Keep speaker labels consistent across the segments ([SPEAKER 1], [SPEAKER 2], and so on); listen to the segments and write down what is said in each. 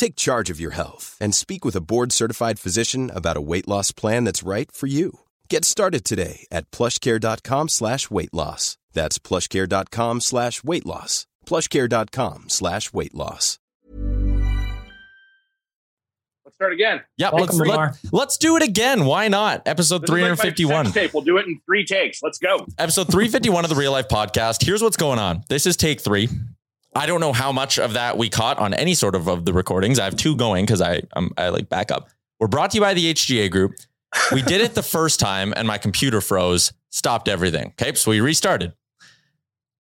[SPEAKER 1] Take charge of your health and speak with a board-certified physician about a weight loss plan that's right for you. Get started today at plushcare.com slash weight loss. That's plushcare.com slash weight loss. plushcare.com slash weight loss.
[SPEAKER 2] Let's start again.
[SPEAKER 3] Yeah, let's,
[SPEAKER 4] Lamar.
[SPEAKER 3] let, us do it again. Why not? Episode
[SPEAKER 2] This is like
[SPEAKER 3] 351.
[SPEAKER 2] sex tape. We'll do it in three takes. Let's go.
[SPEAKER 3] Episode 351 of the Real Life Podcast. Here's what's going on. This is take three. I don't know how much of that we caught on any sort of of the recordings. I have two going because I um, I like back up. We're brought to you by the HGA Group. We did it the first time and my computer froze, stopped everything. Okay, so we restarted.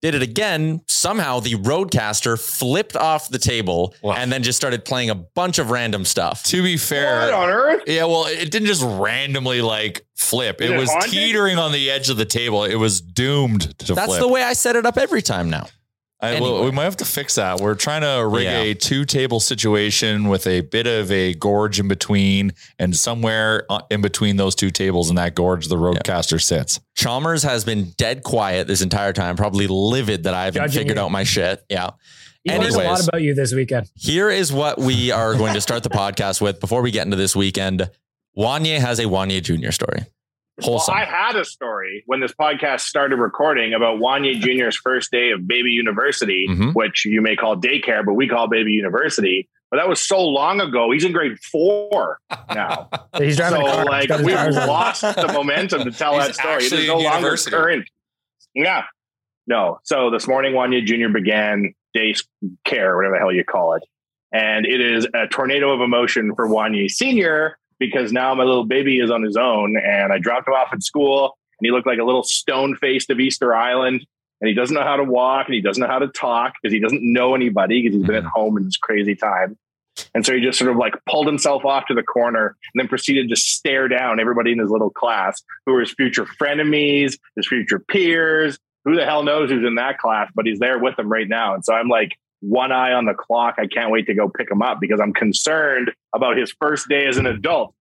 [SPEAKER 3] Did it again. Somehow the RODECaster flipped off the table
[SPEAKER 5] Wow.
[SPEAKER 3] and then just started playing a bunch of random stuff.
[SPEAKER 5] To be fair,
[SPEAKER 2] What on earth?
[SPEAKER 5] yeah, well, it didn't just randomly like flip.
[SPEAKER 2] Is
[SPEAKER 5] It
[SPEAKER 2] it
[SPEAKER 5] was
[SPEAKER 2] haunted? teetering
[SPEAKER 5] teetering on the edge of the table. It was doomed to
[SPEAKER 3] That's
[SPEAKER 5] flip.
[SPEAKER 3] the way I set it up every time now.
[SPEAKER 5] I, well, we might have to fix that. We're trying to rig
[SPEAKER 3] Yeah.
[SPEAKER 5] a two table situation with a bit of a gorge in between, and somewhere uh, in between those two tables in that gorge, the RODECaster sits.
[SPEAKER 3] Chalmers has been dead quiet this entire time, probably livid that I haven't
[SPEAKER 4] Judging
[SPEAKER 3] figured
[SPEAKER 4] you.
[SPEAKER 3] out my shit. Yeah.
[SPEAKER 4] He learned a lot about you this weekend.
[SPEAKER 3] here is what we are going to start the podcast with before we get into this weekend. Wanye has a Wanye Jr. story. Wholesome.
[SPEAKER 2] Well, I had a story when this podcast started recording about Wanye Jr.'s first day of baby university,
[SPEAKER 3] Mhm.
[SPEAKER 2] which you may call daycare, but we call baby university. But that was so long ago. He's in grade four now.
[SPEAKER 4] He's
[SPEAKER 2] so,
[SPEAKER 4] driving a car.
[SPEAKER 2] like,
[SPEAKER 4] He's got his
[SPEAKER 2] we've
[SPEAKER 4] tires on.
[SPEAKER 2] lost the momentum to tell
[SPEAKER 5] He's
[SPEAKER 2] that story. It
[SPEAKER 5] actually
[SPEAKER 2] is no
[SPEAKER 5] in
[SPEAKER 2] longer current. Yeah. No. So this morning, Wanye Jr. began day care, whatever the hell you call it. And it is a tornado of emotion for Wanye Sr. because now my little baby is on his own and I dropped him off at school and he looked like a little stone faced of Easter Island. And he doesn't know how to walk and he doesn't know how to talk because he doesn't know anybody because he's been at home in this crazy time. And so he just sort of like pulled himself off to the corner and then proceeded to stare down everybody in his little class who were his future frenemies, his future peers. Who the hell knows who's in that class, but he's there with them right now. And so I'm like one eye on the clock. I can't wait to go pick him up because I'm concerned about his first day as an adult.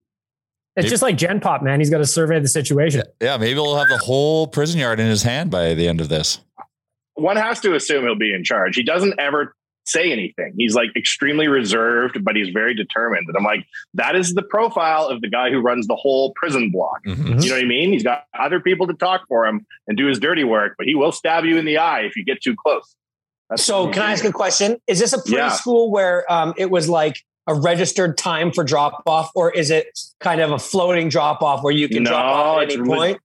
[SPEAKER 4] It's just like Gen Pop, man. He's got to survey the situation.
[SPEAKER 5] Yeah, maybe he'll have the whole prison yard in his hand by the end of this.
[SPEAKER 2] One has to assume he'll be in charge. He doesn't ever say anything. He's like extremely reserved, but he's very determined. And I'm like, that is the profile of the guy who runs the whole prison block.
[SPEAKER 3] Mhm.
[SPEAKER 2] You know what I mean? He's got other people to talk for him and do his dirty work, but he will stab you in the eye if you get too close. That's
[SPEAKER 6] So, can I ask a question? Is this a
[SPEAKER 2] Yeah.
[SPEAKER 6] preschool where um, it was like a registered time for drop off, or is it kind of a floating drop off where you can
[SPEAKER 2] No,
[SPEAKER 6] drop off at any
[SPEAKER 2] really-
[SPEAKER 6] point?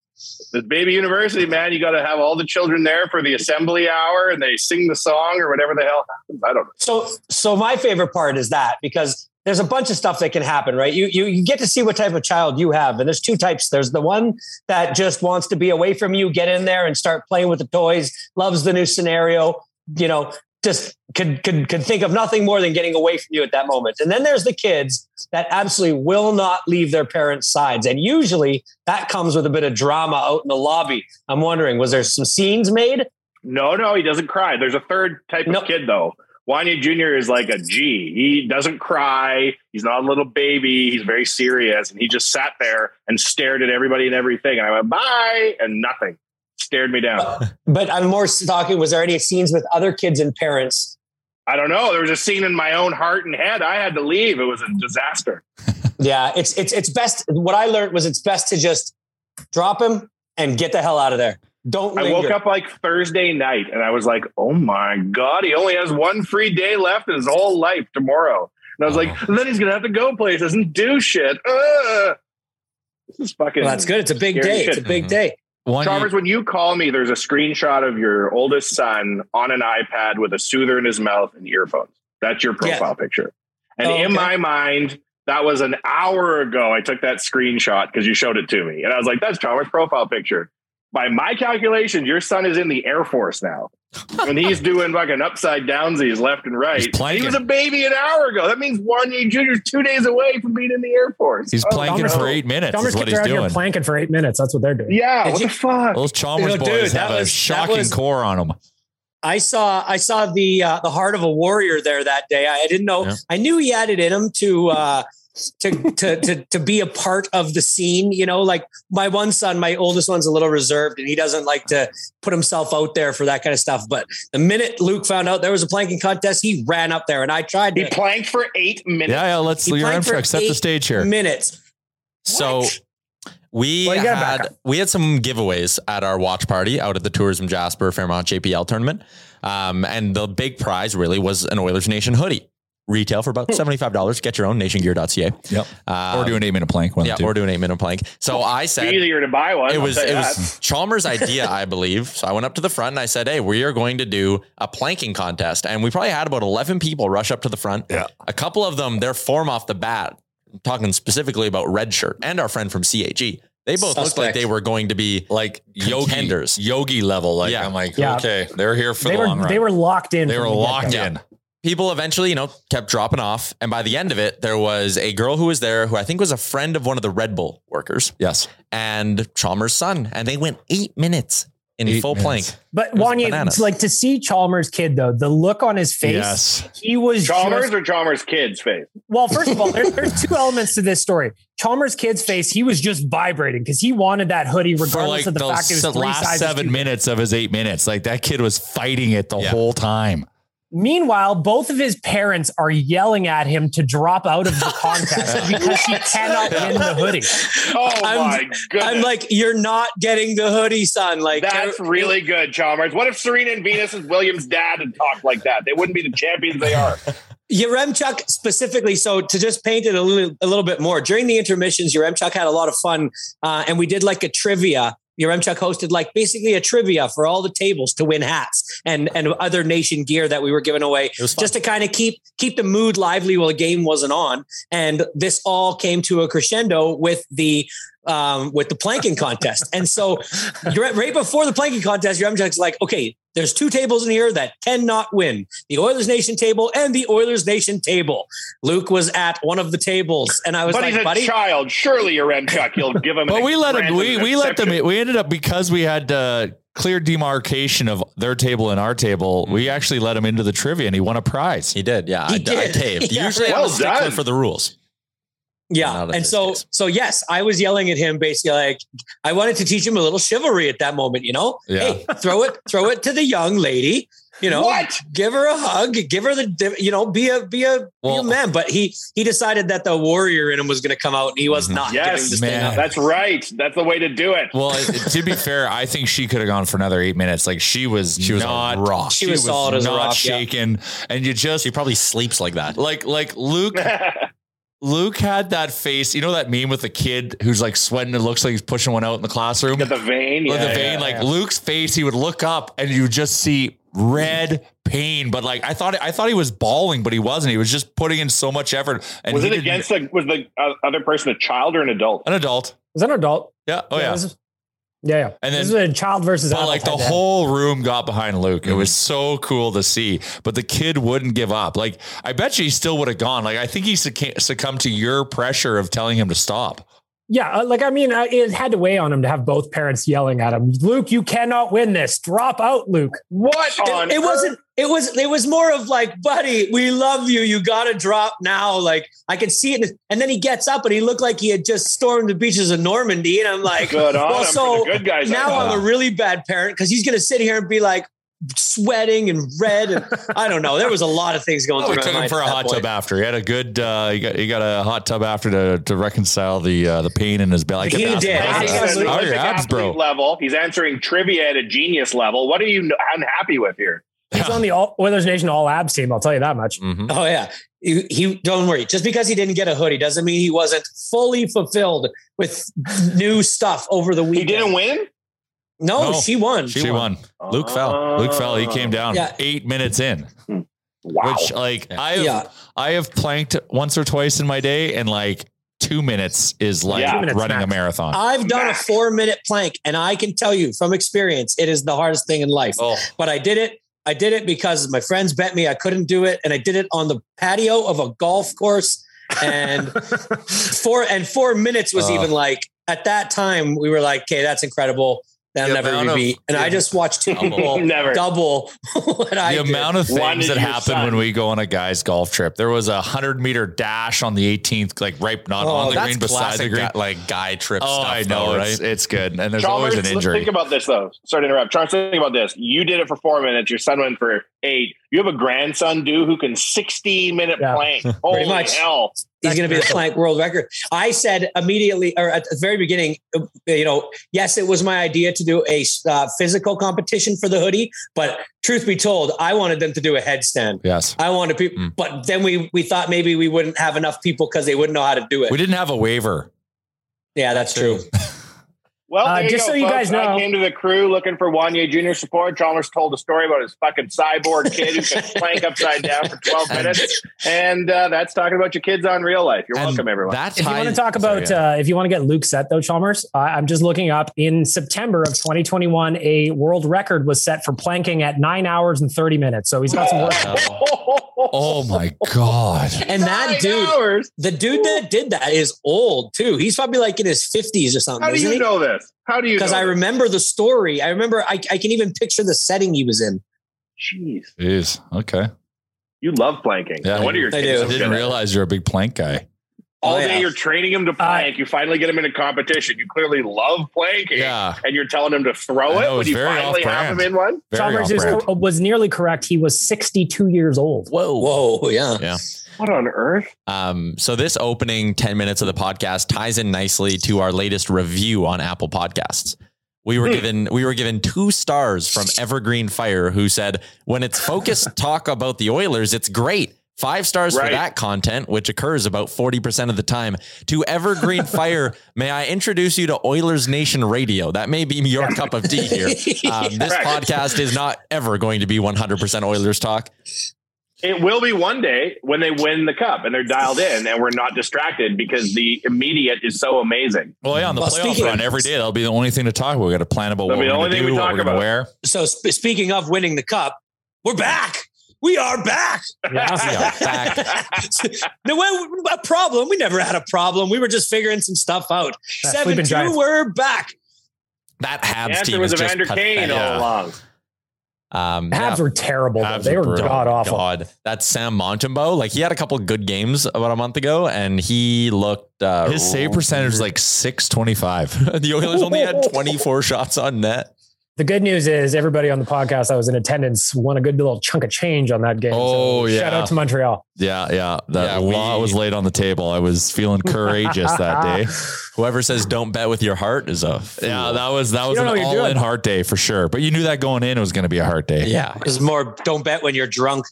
[SPEAKER 2] This baby university, man, you got to have all the children there for the assembly hour and they sing the song or whatever the hell happens. I don't know.
[SPEAKER 6] So, so my favorite part is that because there's a bunch of stuff that can happen, right? You, you you get to see what type of child you have, and there's two types. There's the one that just wants to be away from you, get in there and start playing with the toys, loves the new scenario, you know, just could could could think of nothing more than getting away from you at that moment. And then there's the kids that absolutely will not leave their parents' sides, and usually that comes with a bit of drama out in the lobby. I'm wondering, was there some scenes made?
[SPEAKER 2] No, no, he doesn't cry. There's a third type of kid though. Wanye Jr. is like a G. He doesn't cry. He's not a little baby. He's very serious. And he just sat there and stared at everybody and everything. And I went, bye, and nothing. Stared me down.
[SPEAKER 6] But I'm more talking. Was there any scenes with other kids and parents?
[SPEAKER 2] I don't know. There was a scene in my own heart and head. I had to leave. It was a disaster.
[SPEAKER 6] Yeah, it's it's it's best. What I learned was it's best to just drop him and get the hell out of there. Don't.
[SPEAKER 2] I woke up like Thursday night and I was like, oh my God, he only has one free day left in his whole life tomorrow. And I was like, and then he's going to have to go places and do shit. Ugh. This is fucking.
[SPEAKER 6] Well, that's good. It's a big day.
[SPEAKER 2] shit.
[SPEAKER 6] It's a big mm-hmm. day.
[SPEAKER 5] One,
[SPEAKER 2] Chalmers, when you call me, there's a screenshot of your oldest son on an iPad with a soother in his mouth and earphones. That's your
[SPEAKER 6] Yeah.
[SPEAKER 2] profile picture. And
[SPEAKER 6] Oh,
[SPEAKER 2] in my mind, that was an hour ago. I took that screenshot because you showed it to me. And I was like, that's Chalmers' profile picture. By my calculations, your son is in the Air Force now. And he's doing fucking upside downsies left and right. He was a baby an hour ago. That means Wanye Jr. is two days away from being in the Air Force.
[SPEAKER 5] he's
[SPEAKER 2] Oh,
[SPEAKER 5] planking
[SPEAKER 4] Chalmers-
[SPEAKER 5] for eight minutes.
[SPEAKER 4] Chalmers
[SPEAKER 5] Is what
[SPEAKER 4] kids
[SPEAKER 5] he's
[SPEAKER 4] here
[SPEAKER 5] doing.
[SPEAKER 4] planking for eight minutes. That's what they're doing.
[SPEAKER 2] Yeah,
[SPEAKER 6] Did
[SPEAKER 2] what
[SPEAKER 6] you-
[SPEAKER 2] the fuck?
[SPEAKER 5] Those Chalmers
[SPEAKER 6] You know,
[SPEAKER 5] boys
[SPEAKER 6] dude,
[SPEAKER 5] have a
[SPEAKER 6] was- that
[SPEAKER 5] shocking
[SPEAKER 6] was-
[SPEAKER 5] core on them.
[SPEAKER 6] I saw I saw the uh, the heart of a warrior there that day. I, I didn't know.
[SPEAKER 5] Yeah.
[SPEAKER 6] I knew he had it in him to uh, to, to to to be a part of the scene. You know, like my one son, my oldest one's a little reserved, and he doesn't like to put himself out there for that kind of stuff. But the minute Luke found out there was a planking contest, he ran up there, and I tried
[SPEAKER 2] He
[SPEAKER 6] to
[SPEAKER 2] planked for eight minutes.
[SPEAKER 5] Yeah, yeah. Let's
[SPEAKER 6] He
[SPEAKER 5] your
[SPEAKER 6] played for
[SPEAKER 5] Amtrak set the stage here.
[SPEAKER 6] minutes.
[SPEAKER 3] So
[SPEAKER 6] What?
[SPEAKER 3] we
[SPEAKER 4] Well, you gotta back
[SPEAKER 3] had we had some giveaways at our watch party out at the Tourism Jasper Fairmont JPL tournament. Um, and the big prize really was an Oilers Nation hoodie. Retail for about $75. Get your own nationgear.ca.
[SPEAKER 5] Yep.
[SPEAKER 3] Um,
[SPEAKER 5] or do an eight minute plank. One
[SPEAKER 3] yeah,
[SPEAKER 5] of the two.
[SPEAKER 3] or do an eight minute plank. So I
[SPEAKER 2] It's
[SPEAKER 3] said
[SPEAKER 2] easier to buy one.
[SPEAKER 3] it
[SPEAKER 2] I'll
[SPEAKER 3] was it
[SPEAKER 2] that.
[SPEAKER 3] was Chalmers' idea, I believe. So I went up to the front and I said, "Hey, we are going to do a planking contest." And we probably had about eleven people rush up to the front.
[SPEAKER 5] Yeah.
[SPEAKER 3] a couple of them, their form off the bat, I'm talking specifically about Red Shirt and our friend from CAG. They both looked like they were going to be
[SPEAKER 5] like yogi,
[SPEAKER 3] Contenders.
[SPEAKER 5] yogi level. Like
[SPEAKER 3] Yeah.
[SPEAKER 5] I'm like,
[SPEAKER 4] Yeah.
[SPEAKER 5] okay, they're here for
[SPEAKER 4] They
[SPEAKER 5] the
[SPEAKER 4] were
[SPEAKER 5] long run.
[SPEAKER 4] they were locked in.
[SPEAKER 5] They were
[SPEAKER 4] the
[SPEAKER 5] locked
[SPEAKER 4] get-go.
[SPEAKER 5] in.
[SPEAKER 3] People eventually, you know, kept dropping off. And by the end of it, there was a girl who was there who I think was a friend of one of the Red Bull workers
[SPEAKER 5] Yes.
[SPEAKER 3] and Chalmers' son. And they went eight minutes in
[SPEAKER 5] Eight
[SPEAKER 3] full
[SPEAKER 5] minutes.
[SPEAKER 3] plank.
[SPEAKER 4] But
[SPEAKER 3] was
[SPEAKER 4] Wanye,
[SPEAKER 3] bananas.
[SPEAKER 4] it's like to see Chalmers' kid though, the look on his face.
[SPEAKER 5] Yes.
[SPEAKER 4] He was
[SPEAKER 2] Chalmers
[SPEAKER 4] just-
[SPEAKER 2] or Chalmers' kids' face?
[SPEAKER 4] well, first of all, there, there's two elements to this story. Chalmers' kid's face, he was just vibrating because he wanted that hoodie, regardless
[SPEAKER 5] like
[SPEAKER 4] of the
[SPEAKER 5] the
[SPEAKER 4] fact it was three
[SPEAKER 5] last
[SPEAKER 4] sizes
[SPEAKER 5] seven minutes of his eight minutes. Like that kid was fighting it the
[SPEAKER 3] Yeah.
[SPEAKER 5] whole time.
[SPEAKER 4] Meanwhile, both of his parents are yelling at him to drop out of the contest because he cannot win the hoodie.
[SPEAKER 2] Oh
[SPEAKER 6] I'm-
[SPEAKER 2] my goodness.
[SPEAKER 6] I'm like, you're not getting the hoodie, son. Like
[SPEAKER 2] That's really good, Chalmers. What if Serena and Venus is William's dad and talked like that? They wouldn't be the champions they are.
[SPEAKER 6] Yaremchuk specifically. So to just paint it a little, a little bit more during the intermissions, Yaremchuk had a lot of fun, uh, and we did like a trivia. Yaremchuk hosted like basically a trivia for all the tables to win hats and and other nation gear that we were giving away, just to kind of keep keep the mood lively while the game wasn't on. And this all came to a crescendo with the um, with the planking contest. And so right, right before the planking contest, your Yaremchuk's like, okay, there's two tables in here that cannot win the Oilers Nation table and the Oilers Nation table. Luke was at one of the tables, and I was
[SPEAKER 2] but
[SPEAKER 6] like,
[SPEAKER 2] he's a
[SPEAKER 6] buddy,
[SPEAKER 2] child. Surely you're Chuck. You'll give him.
[SPEAKER 5] But we let him. We we let them. We ended up because we had uh, clear demarcation of their table and our table. We actually let him into the trivia, and he won a prize.
[SPEAKER 3] He did. Yeah.
[SPEAKER 6] He
[SPEAKER 3] I, I
[SPEAKER 6] did.
[SPEAKER 3] caved.
[SPEAKER 6] Yeah.
[SPEAKER 3] Usually I'm
[SPEAKER 2] Well
[SPEAKER 3] a stickler
[SPEAKER 2] done.
[SPEAKER 3] for the rules.
[SPEAKER 6] Yeah. And so,
[SPEAKER 3] case.
[SPEAKER 6] so yes, I was yelling at him basically like I wanted to teach him a little chivalry at that moment. You know,
[SPEAKER 5] Yeah.
[SPEAKER 6] hey, throw it, throw it to the young lady. You know,
[SPEAKER 2] What?
[SPEAKER 6] give her a hug, give her the, you know, be a be a, be a man. But he he decided that the warrior in him was going to come out, and he was
[SPEAKER 3] Mhm.
[SPEAKER 6] not
[SPEAKER 2] Yes,
[SPEAKER 6] giving this thing
[SPEAKER 5] man.
[SPEAKER 2] That's right. That's the way to do it.
[SPEAKER 5] Well, it, it- to be fair, I think she could have gone for another eight minutes. Like she was,
[SPEAKER 3] She was a
[SPEAKER 5] not
[SPEAKER 3] rock.
[SPEAKER 6] She was solid as a
[SPEAKER 5] not
[SPEAKER 6] rock, yeah.
[SPEAKER 5] shaken, and you just
[SPEAKER 3] She probably sleeps like that.
[SPEAKER 5] like like Luke. Luke had that face. You know that meme with the kid who's like sweating. and looks like he's pushing one out in the classroom.
[SPEAKER 2] Got the vein.
[SPEAKER 5] With
[SPEAKER 2] Yeah,
[SPEAKER 5] the vein,
[SPEAKER 2] yeah,
[SPEAKER 5] like
[SPEAKER 2] yeah.
[SPEAKER 5] Luke's face, he would look up and you just see red pain, but like I thought, I thought he was bawling, but he wasn't. He was just putting in so much effort. And
[SPEAKER 2] was it against the was the uh, other person a child or an adult?
[SPEAKER 5] an adult?
[SPEAKER 4] Was that an adult?
[SPEAKER 5] Yeah. Oh yeah.
[SPEAKER 4] This is- yeah, yeah.
[SPEAKER 5] And
[SPEAKER 4] this
[SPEAKER 5] then-
[SPEAKER 4] is a child versus
[SPEAKER 5] But like the
[SPEAKER 4] head-to-head.
[SPEAKER 5] whole room got behind Luke. It was so cool to see. But the kid wouldn't give up. Like I bet you he still would have gone. Like I think he succumbed to your pressure of telling him to stop.
[SPEAKER 4] Yeah, uh, like I mean, uh, it had to weigh on him to have both parents yelling at him, "Luke, you cannot win this. Drop out, Luke."
[SPEAKER 2] What on
[SPEAKER 6] It, it
[SPEAKER 2] earth?
[SPEAKER 6] wasn't. It was. It was more of like, buddy, we love you. You got to drop now. Like I could see it. And then he gets up and he looked like he had just stormed the beaches of Normandy. And I'm like,
[SPEAKER 2] Good on
[SPEAKER 6] well,
[SPEAKER 2] him
[SPEAKER 6] so
[SPEAKER 2] the good guys.
[SPEAKER 6] now I'm a really bad parent because he's going to sit here and be like sweating and red. And I don't know. There was a lot of things going
[SPEAKER 5] Oh, we took
[SPEAKER 6] my
[SPEAKER 5] him for a hot
[SPEAKER 6] point.
[SPEAKER 5] tub after. He had a good. Uh, he got he got a hot tub after to to reconcile the uh, the pain in his belly.
[SPEAKER 6] He did.
[SPEAKER 5] abs-
[SPEAKER 6] I
[SPEAKER 2] He's
[SPEAKER 6] think
[SPEAKER 5] abs-
[SPEAKER 6] that's-
[SPEAKER 2] at an
[SPEAKER 5] How are your abs, bro?
[SPEAKER 2] level. He's answering trivia at a genius level. What are you unhappy with here?
[SPEAKER 4] He's on the all, Oilers Nation All Abs team. I'll tell you that much.
[SPEAKER 3] Mhm.
[SPEAKER 6] Oh yeah. He, he don't worry. Just because he didn't get a hoodie doesn't mean he wasn't fully fulfilled with new stuff over the
[SPEAKER 2] week.
[SPEAKER 6] He
[SPEAKER 2] didn't win.
[SPEAKER 6] No,
[SPEAKER 5] No.
[SPEAKER 6] she won.
[SPEAKER 5] She, won. Luke fell. Luke fell. He came down
[SPEAKER 6] Yeah.
[SPEAKER 5] eight minutes in.
[SPEAKER 2] Wow.
[SPEAKER 5] Which like I have
[SPEAKER 6] Yeah.
[SPEAKER 5] I have planked once or twice in my day, and like two minutes is like
[SPEAKER 2] Yeah. Two
[SPEAKER 4] minutes
[SPEAKER 5] running a marathon.
[SPEAKER 6] I've done
[SPEAKER 2] Max.
[SPEAKER 6] a four minute plank, and I can tell you from experience, it is the hardest thing in life.
[SPEAKER 5] oh,
[SPEAKER 6] But I did it. I did it because my friends bet me I couldn't do it, and I did it on the patio of a golf course. And four and four minutes was
[SPEAKER 5] Oh.
[SPEAKER 6] even like at that time we were like, okay, that's incredible. That'll
[SPEAKER 3] The
[SPEAKER 6] never
[SPEAKER 3] amount
[SPEAKER 6] be
[SPEAKER 3] of-
[SPEAKER 6] beat. And I just watched two people
[SPEAKER 2] Never.
[SPEAKER 6] double what I
[SPEAKER 5] the
[SPEAKER 6] did.
[SPEAKER 5] amount of
[SPEAKER 2] One
[SPEAKER 5] things that happen
[SPEAKER 2] son.
[SPEAKER 5] when we go on a guy's golf trip. There was a hundred meter dash on the 18th, like right not
[SPEAKER 6] Oh,
[SPEAKER 5] on the green, beside the green.
[SPEAKER 3] guy, like guy trip
[SPEAKER 5] oh,
[SPEAKER 3] stuff.
[SPEAKER 5] I know,
[SPEAKER 3] though, right?
[SPEAKER 5] it's, it's good, and there's
[SPEAKER 2] Chalmers,
[SPEAKER 5] always an
[SPEAKER 2] let's
[SPEAKER 5] injury.
[SPEAKER 2] think about this though. Sorry to interrupt. Charles, think about this. You did it for four minutes. Your son went for eight. You have a grandson, dude, who can 16 minute
[SPEAKER 4] Yeah.
[SPEAKER 2] plank. Holy
[SPEAKER 6] much.
[SPEAKER 2] hell.
[SPEAKER 6] He's going to be the plank world record. I said immediately, or at the very beginning, uh, you know, yes, it was my idea to do a uh, physical competition for the hoodie, but truth be told, I wanted them to do a headstand.
[SPEAKER 5] yes,
[SPEAKER 6] I wanted people,
[SPEAKER 5] Mm.
[SPEAKER 6] but then we we thought maybe we wouldn't have enough people because they wouldn't know how to do it.
[SPEAKER 5] we didn't have a waiver.
[SPEAKER 6] yeah, that's true.
[SPEAKER 2] Well,
[SPEAKER 4] Uh, just
[SPEAKER 2] go,
[SPEAKER 4] so you
[SPEAKER 2] folks.
[SPEAKER 4] guys know-
[SPEAKER 2] I came to the crew looking for Wanye Jr. support. Chalmers told a story about his fucking cyborg kid who can plank upside down for 12 minutes. And uh, that's talking about your kids on real life. You're
[SPEAKER 3] And
[SPEAKER 2] welcome, everyone.
[SPEAKER 3] That
[SPEAKER 4] If you want to talk about,
[SPEAKER 3] sorry, yeah.
[SPEAKER 4] uh, if you want to get Luke set though, Chalmers, uh, I'm just looking up in September of 2021, a world record was set for planking at nine hours and 30 minutes. So he's got some work.
[SPEAKER 5] Oh my god!
[SPEAKER 6] And that
[SPEAKER 2] Nine
[SPEAKER 6] dude,
[SPEAKER 2] hours?
[SPEAKER 6] the dude that did that is old too. He's probably like in his 50s or something.
[SPEAKER 2] How do you
[SPEAKER 6] he?
[SPEAKER 2] know this? How do you
[SPEAKER 6] Because I
[SPEAKER 2] this?
[SPEAKER 6] remember the story. I remember. I, I can even picture the setting he was in.
[SPEAKER 2] Jeez.
[SPEAKER 5] Jeez. Okay.
[SPEAKER 2] You love planking.
[SPEAKER 5] Yeah,
[SPEAKER 2] no wonder your
[SPEAKER 6] I do.
[SPEAKER 2] so
[SPEAKER 5] I didn't realize you're a big plank guy.
[SPEAKER 2] All
[SPEAKER 6] Oh,
[SPEAKER 2] day you're training him to plank. you finally get him in a competition. You clearly love planking.
[SPEAKER 5] Yeah.
[SPEAKER 2] And you're telling him to throw
[SPEAKER 5] I
[SPEAKER 2] it when you finally have him in one.
[SPEAKER 5] Very
[SPEAKER 4] Chalmers is, was nearly correct. He was 62 years old.
[SPEAKER 3] Whoa.
[SPEAKER 6] Whoa, yeah.
[SPEAKER 3] Yeah.
[SPEAKER 2] What on earth?
[SPEAKER 3] Um, so this opening 10 minutes of the podcast ties in nicely to our latest review on Apple Podcasts. We were
[SPEAKER 2] Hmm.
[SPEAKER 3] given we were given two stars from Evergreen Fire who said when it's focused talk about the Oilers, it's great. Five stars
[SPEAKER 2] Right.
[SPEAKER 3] for that content, which occurs about 40% of the time. To Evergreen Fire, may I introduce you to Oilers Nation Radio? That may be your cup of tea here. Um, this
[SPEAKER 2] Correct.
[SPEAKER 3] podcast is not ever going to be 100% Oilers talk.
[SPEAKER 2] It will be one day when they win the cup and they're dialed in and we're not distracted because the immediate is so amazing.
[SPEAKER 5] Well, yeah, on the
[SPEAKER 6] Well,
[SPEAKER 5] playoff run
[SPEAKER 6] of-
[SPEAKER 5] every day, that'll be the only thing to talk about. We got to plan about what
[SPEAKER 2] That'll be
[SPEAKER 5] we're
[SPEAKER 2] the
[SPEAKER 5] going
[SPEAKER 2] only
[SPEAKER 5] to
[SPEAKER 2] thing
[SPEAKER 5] do,
[SPEAKER 2] we
[SPEAKER 5] what
[SPEAKER 2] talk
[SPEAKER 5] we're going to
[SPEAKER 2] about.
[SPEAKER 5] wear.
[SPEAKER 6] So sp- speaking of winning the cup, we're back. We are back.
[SPEAKER 4] Yeah.
[SPEAKER 6] no, well, a problem. We never had a problem. We were just figuring some stuff out.
[SPEAKER 4] That
[SPEAKER 6] Seven two,
[SPEAKER 4] giant.
[SPEAKER 6] we're back.
[SPEAKER 3] That
[SPEAKER 2] The
[SPEAKER 3] Habs
[SPEAKER 2] answer
[SPEAKER 3] team
[SPEAKER 2] was
[SPEAKER 3] is just
[SPEAKER 2] Evander Kane
[SPEAKER 3] pathetic.
[SPEAKER 2] all along.
[SPEAKER 3] Um,
[SPEAKER 4] Habs
[SPEAKER 3] yeah.
[SPEAKER 4] were terrible.
[SPEAKER 5] Habs
[SPEAKER 4] They
[SPEAKER 5] were
[SPEAKER 4] were god awful.
[SPEAKER 3] God, that's Sam Montembeault. Like he had a couple good games about a month ago, and he looked. Uh,
[SPEAKER 5] His save percentage is like 625.
[SPEAKER 3] the Oilers only had 24 shots on net.
[SPEAKER 4] The good news is everybody on the podcast that was in attendance won a good little chunk of change on that game.
[SPEAKER 5] Oh,
[SPEAKER 4] so Shout out to Montreal.
[SPEAKER 5] Yeah, yeah. That
[SPEAKER 3] Yeah,
[SPEAKER 5] law
[SPEAKER 3] we-
[SPEAKER 5] was laid on the table. I was feeling courageous that day.
[SPEAKER 3] Whoever says don't bet with your heart is a fool.
[SPEAKER 5] Yeah, that was that was an
[SPEAKER 4] know what
[SPEAKER 5] all in heart day for sure. But you knew that going in it was going to be a hard day.
[SPEAKER 3] yeah.
[SPEAKER 6] It's more don't bet when you're drunk.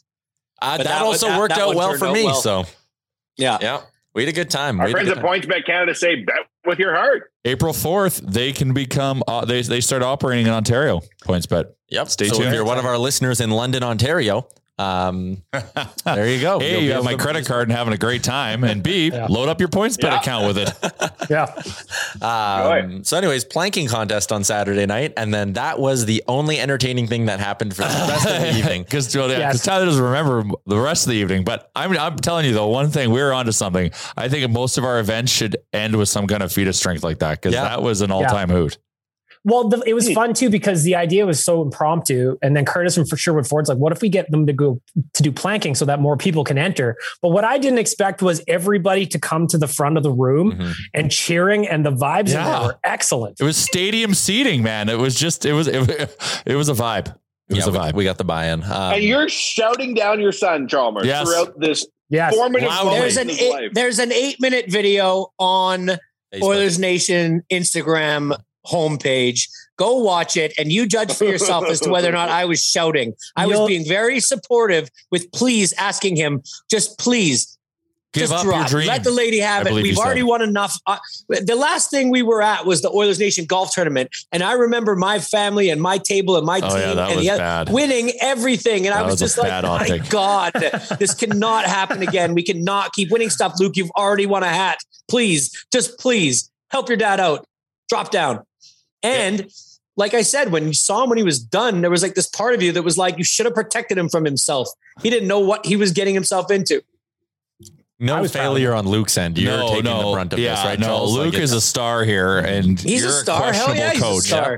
[SPEAKER 3] Uh, that,
[SPEAKER 6] that
[SPEAKER 3] also
[SPEAKER 6] one- that-
[SPEAKER 3] worked
[SPEAKER 6] that
[SPEAKER 3] out well for me.
[SPEAKER 6] well.
[SPEAKER 3] So
[SPEAKER 6] Yeah.
[SPEAKER 3] yeah. We had a good time.
[SPEAKER 2] Our
[SPEAKER 3] We
[SPEAKER 2] friends at
[SPEAKER 3] time.
[SPEAKER 2] PointsBet Canada say bet with your heart.
[SPEAKER 5] April 4th, they can become, uh, they, they start operating in Ontario. Points bet.
[SPEAKER 3] Yep.
[SPEAKER 5] Stay
[SPEAKER 3] so
[SPEAKER 5] tuned.
[SPEAKER 3] if you're one of our listeners in London, Ontario, um, there you go.
[SPEAKER 5] Hey,
[SPEAKER 3] You'll
[SPEAKER 5] you
[SPEAKER 3] be
[SPEAKER 5] have my credit card and having a great time. And B, load up your points bet
[SPEAKER 2] Yeah.
[SPEAKER 5] account with it.
[SPEAKER 4] Yeah.
[SPEAKER 3] Um, so, anyways, planking contest on Saturday night, and then that was the only entertaining thing that happened for the rest of the evening.
[SPEAKER 5] Because yeah, 'cause
[SPEAKER 4] Yes.
[SPEAKER 5] Tyler doesn't remember the rest of the evening. But I'm, I'm telling you, though, one thing, we're onto something. I think most of our events should end with some kind of feat of strength like that because
[SPEAKER 3] Yeah.
[SPEAKER 5] that was an all time hoot.
[SPEAKER 4] Well, the, it was fun too because the idea was so impromptu, and then Curtis from Sherwood Ford's like, "What if we get them to go to do planking so that more people can enter?" But what I didn't expect was everybody to come to the front of the room
[SPEAKER 3] Mhm.
[SPEAKER 4] and cheering, and the vibes
[SPEAKER 5] Yeah.
[SPEAKER 4] were excellent.
[SPEAKER 5] It was stadium seating, man. It was just, it was, it, it was a vibe. It was
[SPEAKER 3] Yeah,
[SPEAKER 5] a vibe.
[SPEAKER 3] we, we got the buy-in. Um,
[SPEAKER 2] and you're shouting down your son, Chalmers,
[SPEAKER 5] Yes.
[SPEAKER 2] throughout this
[SPEAKER 4] Yes,
[SPEAKER 2] formative
[SPEAKER 5] Loudly.
[SPEAKER 2] moment
[SPEAKER 6] There's an eight,
[SPEAKER 2] life.
[SPEAKER 6] there's an eight minute video on
[SPEAKER 3] Facebook.
[SPEAKER 6] Oilers Nation Instagram homepage. Go watch it and you judge for yourself as to whether or not I was shouting. I was
[SPEAKER 4] You'll-
[SPEAKER 6] being very supportive with please asking him, just please
[SPEAKER 5] Give
[SPEAKER 6] just
[SPEAKER 5] up
[SPEAKER 6] drop.
[SPEAKER 5] your dream.
[SPEAKER 6] Let the lady have
[SPEAKER 5] I
[SPEAKER 6] it. We've already
[SPEAKER 5] said.
[SPEAKER 6] won enough. Uh, the last thing we were at was the Oilers Nation golf tournament, and I remember my family and my table and my
[SPEAKER 5] Oh,
[SPEAKER 6] team
[SPEAKER 5] yeah, that
[SPEAKER 6] and the other, winning everything. And I was,
[SPEAKER 5] was
[SPEAKER 6] just like, my
[SPEAKER 5] optic."
[SPEAKER 6] God, this cannot happen again. We cannot keep winning stuff. Luke, you've already won a hat. Please, just please help your dad out. Drop down. And like I said, when you saw him when he was done, there was like this part of you that was like, you should have protected him from himself. He didn't know what he was getting himself into.
[SPEAKER 3] no
[SPEAKER 4] I was proud of
[SPEAKER 3] failure on Luke's end. You're
[SPEAKER 5] no,
[SPEAKER 3] taking
[SPEAKER 5] no,
[SPEAKER 3] the brunt of
[SPEAKER 5] yeah,
[SPEAKER 3] this, right?
[SPEAKER 5] no.
[SPEAKER 3] Charles? Like,
[SPEAKER 5] Luke is a star here, and
[SPEAKER 6] He's
[SPEAKER 5] you're
[SPEAKER 6] a star. Hell yeah, he's
[SPEAKER 5] questionable
[SPEAKER 6] a star.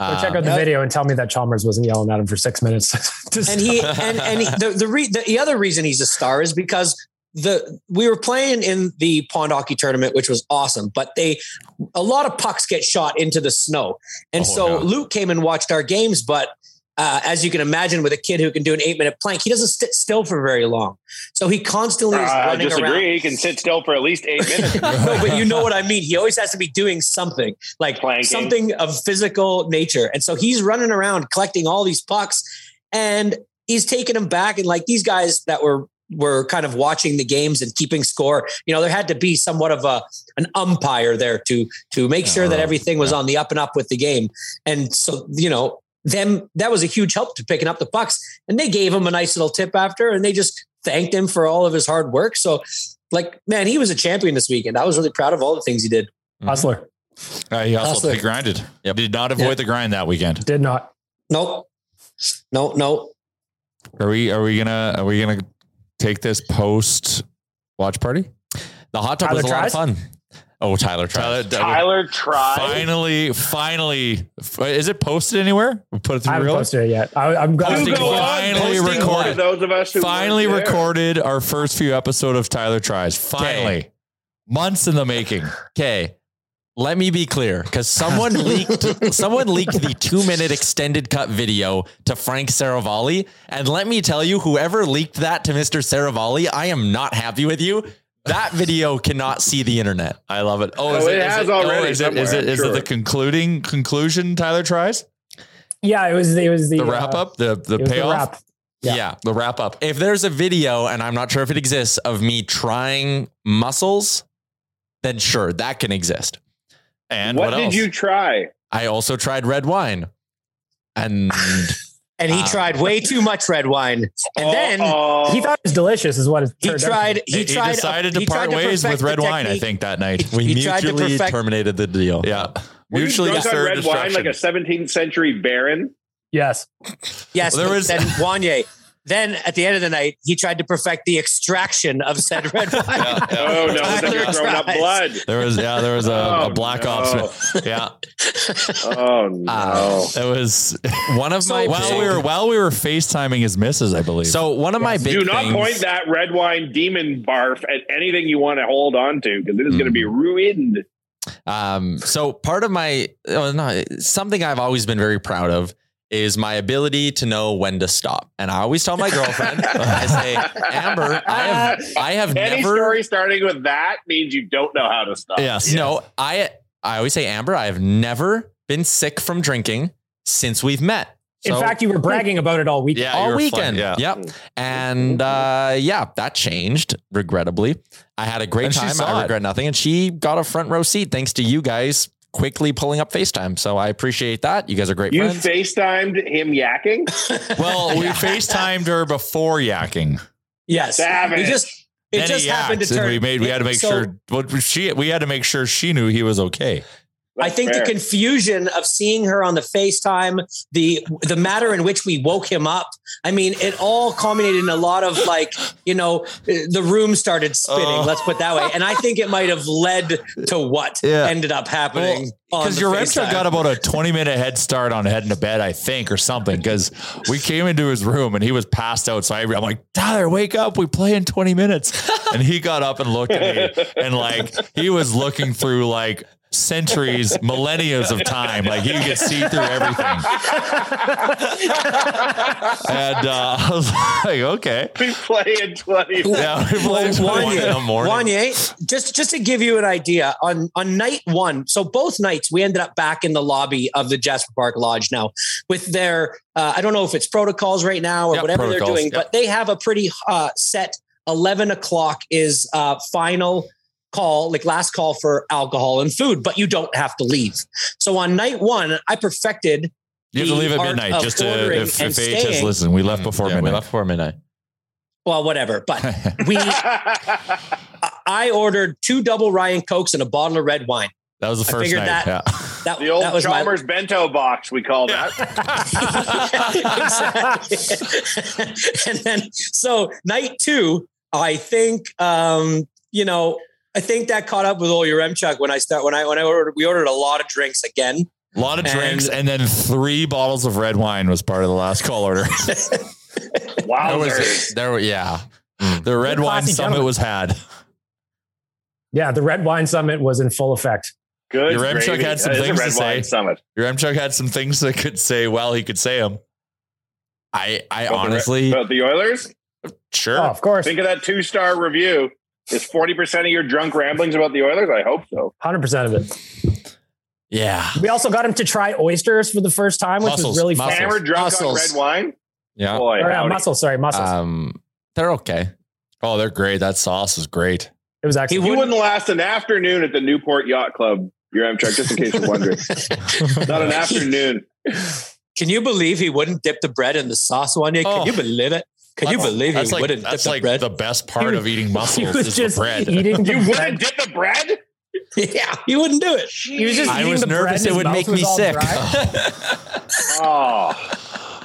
[SPEAKER 4] Go
[SPEAKER 3] uh,
[SPEAKER 4] check out the
[SPEAKER 6] yeah.
[SPEAKER 4] video and tell me that Chalmers wasn't yelling at him for six minutes.
[SPEAKER 6] and he and and he, the the, re, the the other reason he's a star is because the we were playing in the pond hockey tournament, which was awesome, but they a lot of pucks get shot into the snow, and
[SPEAKER 5] Oh,
[SPEAKER 6] so
[SPEAKER 5] yeah.
[SPEAKER 6] Luke came and watched our games, but. Uh, as you can imagine, with a kid who can do an eight-minute plank, he doesn't sit still for very long. So he constantly is
[SPEAKER 2] Uh, I disagree.
[SPEAKER 6] around.
[SPEAKER 2] He can sit still for at least eight minutes.
[SPEAKER 6] no, but you know what I mean. He always has to be doing something, like
[SPEAKER 2] Planking.
[SPEAKER 6] something of physical nature. And so he's running around collecting all these pucks, and he's taking them back. And like these guys that were were kind of watching the games and keeping score, you know, there had to be somewhat of a an umpire there to to make sure that
[SPEAKER 5] Oh,
[SPEAKER 6] everything was on the up and up with the game. And so you know. Them that was a huge help to picking up the bucks. and they gave him a nice little tip after, and they just thanked him for all of his hard work. So like man, he was a champion this weekend. I was really proud of all the things he did.
[SPEAKER 4] Hustler
[SPEAKER 5] Uh, he also
[SPEAKER 6] Hustler.
[SPEAKER 5] he grinded.
[SPEAKER 3] Yep.
[SPEAKER 5] Did not avoid
[SPEAKER 6] Yeah.
[SPEAKER 5] the grind that weekend.
[SPEAKER 4] did not.
[SPEAKER 6] Nope. No, no.
[SPEAKER 5] Are we? Are we gonna? Are we gonna take this post watch party?
[SPEAKER 3] the hot tub
[SPEAKER 4] Tyler
[SPEAKER 3] was a lot of fun. Oh, Tyler
[SPEAKER 5] Tyler,
[SPEAKER 3] tried.
[SPEAKER 2] Tyler tried.
[SPEAKER 5] finally, finally, is it posted anywhere? We put it through.
[SPEAKER 4] I
[SPEAKER 5] through
[SPEAKER 4] haven't
[SPEAKER 5] real.
[SPEAKER 4] posted it yet. I, I'm
[SPEAKER 2] You
[SPEAKER 4] going
[SPEAKER 5] Posting
[SPEAKER 4] to
[SPEAKER 2] go on,
[SPEAKER 5] finally
[SPEAKER 2] posting
[SPEAKER 5] recorded.
[SPEAKER 2] Those of us who
[SPEAKER 5] Finally recorded our first few episode of Tyler tries. Finally, months in the making.
[SPEAKER 3] Okay. Let me be clear, because someone leaked someone leaked the two minute extended cut video to Frank Seravalli, and let me tell you, whoever leaked that to Mr. Seravalli, I am not happy with you. That video cannot see the internet.
[SPEAKER 5] I love it. Oh,
[SPEAKER 2] Oh,
[SPEAKER 5] is
[SPEAKER 2] it
[SPEAKER 5] is
[SPEAKER 2] has
[SPEAKER 5] oh,
[SPEAKER 2] already
[SPEAKER 5] is it, is it is
[SPEAKER 2] I'm
[SPEAKER 5] it the concluding conclusion? Tyler tries
[SPEAKER 4] Yeah, it was. It was the,
[SPEAKER 5] the wrap
[SPEAKER 4] uh,
[SPEAKER 5] up, the the
[SPEAKER 4] it was the
[SPEAKER 5] payoff,
[SPEAKER 4] wrap.
[SPEAKER 3] Yeah.
[SPEAKER 4] Yeah.
[SPEAKER 5] the wrap up.
[SPEAKER 3] If there's a video, and I'm not sure if it exists, of me trying muscles, then sure, that can exist.
[SPEAKER 5] And
[SPEAKER 2] What,
[SPEAKER 5] what,
[SPEAKER 2] did you try?
[SPEAKER 3] I also tried red wine. And
[SPEAKER 6] And he
[SPEAKER 3] Ah.
[SPEAKER 6] tried way too much red wine. And then
[SPEAKER 2] Uh-oh.
[SPEAKER 4] He thought it was delicious, is what it
[SPEAKER 6] he
[SPEAKER 4] turned out to
[SPEAKER 6] tried. He,
[SPEAKER 5] he,
[SPEAKER 6] tried.
[SPEAKER 5] decided to
[SPEAKER 6] he tried
[SPEAKER 5] part ways
[SPEAKER 6] perfect
[SPEAKER 5] with red wine. I think that night.
[SPEAKER 3] we
[SPEAKER 6] He tried to
[SPEAKER 3] mutually
[SPEAKER 6] perfect-
[SPEAKER 3] terminated the deal.
[SPEAKER 5] Yeah,
[SPEAKER 2] Were you
[SPEAKER 5] mutually
[SPEAKER 2] drunk on red wine like a 17th century baron?
[SPEAKER 4] Yes.
[SPEAKER 6] Yes,
[SPEAKER 5] Well, there was-
[SPEAKER 6] then Wanye. Then at the end of the night, he tried to perfect the extraction of said red wine.
[SPEAKER 5] Yeah, yeah.
[SPEAKER 2] Oh no, was
[SPEAKER 6] Tyler
[SPEAKER 2] throwing up blood?
[SPEAKER 5] There was yeah, there was a,
[SPEAKER 2] Oh,
[SPEAKER 5] a black
[SPEAKER 2] no.
[SPEAKER 5] ops. Yeah,
[SPEAKER 2] Oh no.
[SPEAKER 3] Ah.
[SPEAKER 5] it was
[SPEAKER 3] One of my
[SPEAKER 5] while
[SPEAKER 3] big-
[SPEAKER 5] we were while we were FaceTiming his misses, I believe.
[SPEAKER 3] so one of my big
[SPEAKER 2] Do not
[SPEAKER 3] things-
[SPEAKER 2] point that red wine demon barf at anything you want to hold on to because it is going to be
[SPEAKER 5] Mm.
[SPEAKER 2] ruined.
[SPEAKER 3] Um, so part of my oh, no, something I've always been very proud of is my ability to know when to stop. And I always tell my girlfriend, I say, Amber, I have I have
[SPEAKER 2] Any
[SPEAKER 3] never
[SPEAKER 2] story starting with that means you don't know how to stop.
[SPEAKER 5] yes,
[SPEAKER 3] no, I I always say, Amber, I have never been sick from drinking since we've met.
[SPEAKER 4] In fact, you were bragging about it all week.
[SPEAKER 5] Yeah,
[SPEAKER 3] all weekend.
[SPEAKER 5] fun, yeah.
[SPEAKER 3] Yep. And uh, yeah, that changed, regrettably. I had a great
[SPEAKER 5] And
[SPEAKER 3] time.
[SPEAKER 5] saw
[SPEAKER 3] I
[SPEAKER 5] it.
[SPEAKER 3] regret nothing. And she got a front row seat thanks to you guys quickly pulling up FaceTime. So I appreciate that. You guys are great
[SPEAKER 2] You
[SPEAKER 3] friends.
[SPEAKER 2] FaceTimed him yakking?
[SPEAKER 5] Well, we FaceTimed her before yakking.
[SPEAKER 6] Yes.
[SPEAKER 2] Savage.
[SPEAKER 6] We just it
[SPEAKER 5] then
[SPEAKER 6] just
[SPEAKER 5] he
[SPEAKER 6] happened to turn.
[SPEAKER 5] we made we had to make
[SPEAKER 6] so
[SPEAKER 5] sure what she we had to make sure she knew he was okay.
[SPEAKER 6] I think
[SPEAKER 2] fair.
[SPEAKER 6] the confusion of seeing her on the FaceTime, the the matter in which we woke him up. I mean, it all culminated in a lot of like, you know, the room started spinning.
[SPEAKER 5] Oh.
[SPEAKER 6] Let's put it that way. And I think it might have led to what
[SPEAKER 3] Yeah.
[SPEAKER 6] ended up happening.
[SPEAKER 5] Because
[SPEAKER 6] the
[SPEAKER 5] your
[SPEAKER 6] FaceTime.
[SPEAKER 5] got about a 20 minute head start on heading to bed, I think, or something. Because we came into his room and he was passed out. So I, I'm like, Tyler, wake up. We play in 20 minutes. And he got up and looked at me and like he was looking through like centuries, millennia of time. Like he could see through everything. and uh, I was like, okay.
[SPEAKER 2] we play in 20.
[SPEAKER 5] Yeah, we played till one in the morning.
[SPEAKER 6] Wanye, just just to give you an idea, on on night one, so both nights we ended up back in the lobby of the Jasper Park Lodge now with their uh, I don't know if it's protocols right now or
[SPEAKER 5] Yep,
[SPEAKER 6] whatever they're doing,
[SPEAKER 5] yep.
[SPEAKER 6] but they have a pretty uh, set. Eleven o'clock is uh, final call, like last call for alcohol and food, but you don't have to leave. So on night one, I perfected.
[SPEAKER 5] You have to leave at midnight just to,
[SPEAKER 6] ordering
[SPEAKER 5] if, if AHS
[SPEAKER 6] staying.
[SPEAKER 5] listen, we left before
[SPEAKER 3] Yeah, we left before midnight.
[SPEAKER 6] Well, whatever, but we. I ordered two double Ryan Cokes and a bottle of red wine.
[SPEAKER 5] That was the
[SPEAKER 6] I
[SPEAKER 5] first
[SPEAKER 6] figured
[SPEAKER 5] night.
[SPEAKER 6] that-
[SPEAKER 5] yeah.
[SPEAKER 6] That,
[SPEAKER 2] the old
[SPEAKER 6] that was my
[SPEAKER 2] Chalmers bento box, we call that.
[SPEAKER 6] and then so night two, I think um, you know, I think that caught up with all Yaremchuk when I start when I when I ordered we ordered a lot of drinks again.
[SPEAKER 5] A lot of
[SPEAKER 6] And-
[SPEAKER 5] drinks and then three bottles of red wine was part of the last call order.
[SPEAKER 2] Wow.
[SPEAKER 3] There was, there yeah. Hmm.
[SPEAKER 5] the red
[SPEAKER 4] You're
[SPEAKER 5] wine summit
[SPEAKER 4] gentleman.
[SPEAKER 5] was had.
[SPEAKER 4] Yeah, the Red Wine Summit was in full effect.
[SPEAKER 2] Good.
[SPEAKER 5] Yaremchuk
[SPEAKER 2] gravy.
[SPEAKER 5] had some
[SPEAKER 2] That is
[SPEAKER 5] things to say.
[SPEAKER 2] Summit.
[SPEAKER 5] Yaremchuk had some things that could say well, he could say them.
[SPEAKER 3] I, I
[SPEAKER 2] About the-
[SPEAKER 3] honestly,
[SPEAKER 2] about the Oilers.
[SPEAKER 5] Sure.
[SPEAKER 4] Oh, of course,
[SPEAKER 2] Think of that two star review. Is 40% of your drunk ramblings about the Oilers? I hope so.
[SPEAKER 4] hundred percent of it.
[SPEAKER 3] yeah.
[SPEAKER 4] We also got him to try oysters for the first time, which
[SPEAKER 5] Mussels,
[SPEAKER 4] was really fun.
[SPEAKER 2] Hammered drunk
[SPEAKER 6] Muscles.
[SPEAKER 2] on red wine?
[SPEAKER 3] Yeah.
[SPEAKER 2] Boy,
[SPEAKER 4] Or, uh,
[SPEAKER 2] howdy.
[SPEAKER 4] mussels, sorry, mussels.
[SPEAKER 3] Um, they're okay.
[SPEAKER 5] Oh, they're great. That sauce is great.
[SPEAKER 4] it was actually.
[SPEAKER 2] You wouldn't last an afternoon at the Newport Yacht Club, Yaremchuk, just in case you're wondering. Not an afternoon.
[SPEAKER 6] Can you believe he wouldn't dip the bread in the sauce one day? Can
[SPEAKER 5] Oh.
[SPEAKER 6] you believe it? Can you
[SPEAKER 5] That's-
[SPEAKER 6] believe he
[SPEAKER 5] that's like,
[SPEAKER 6] wouldn't
[SPEAKER 5] that's
[SPEAKER 6] dip the
[SPEAKER 5] like
[SPEAKER 6] bread?
[SPEAKER 5] the best part of eating
[SPEAKER 4] he
[SPEAKER 5] mussels is
[SPEAKER 4] just
[SPEAKER 5] the bread.
[SPEAKER 4] eating the
[SPEAKER 2] You
[SPEAKER 4] bread.
[SPEAKER 2] wouldn't dip the bread?
[SPEAKER 6] yeah, he wouldn't do it.
[SPEAKER 4] He was just
[SPEAKER 3] I was nervous it would make me sick.
[SPEAKER 2] Oh.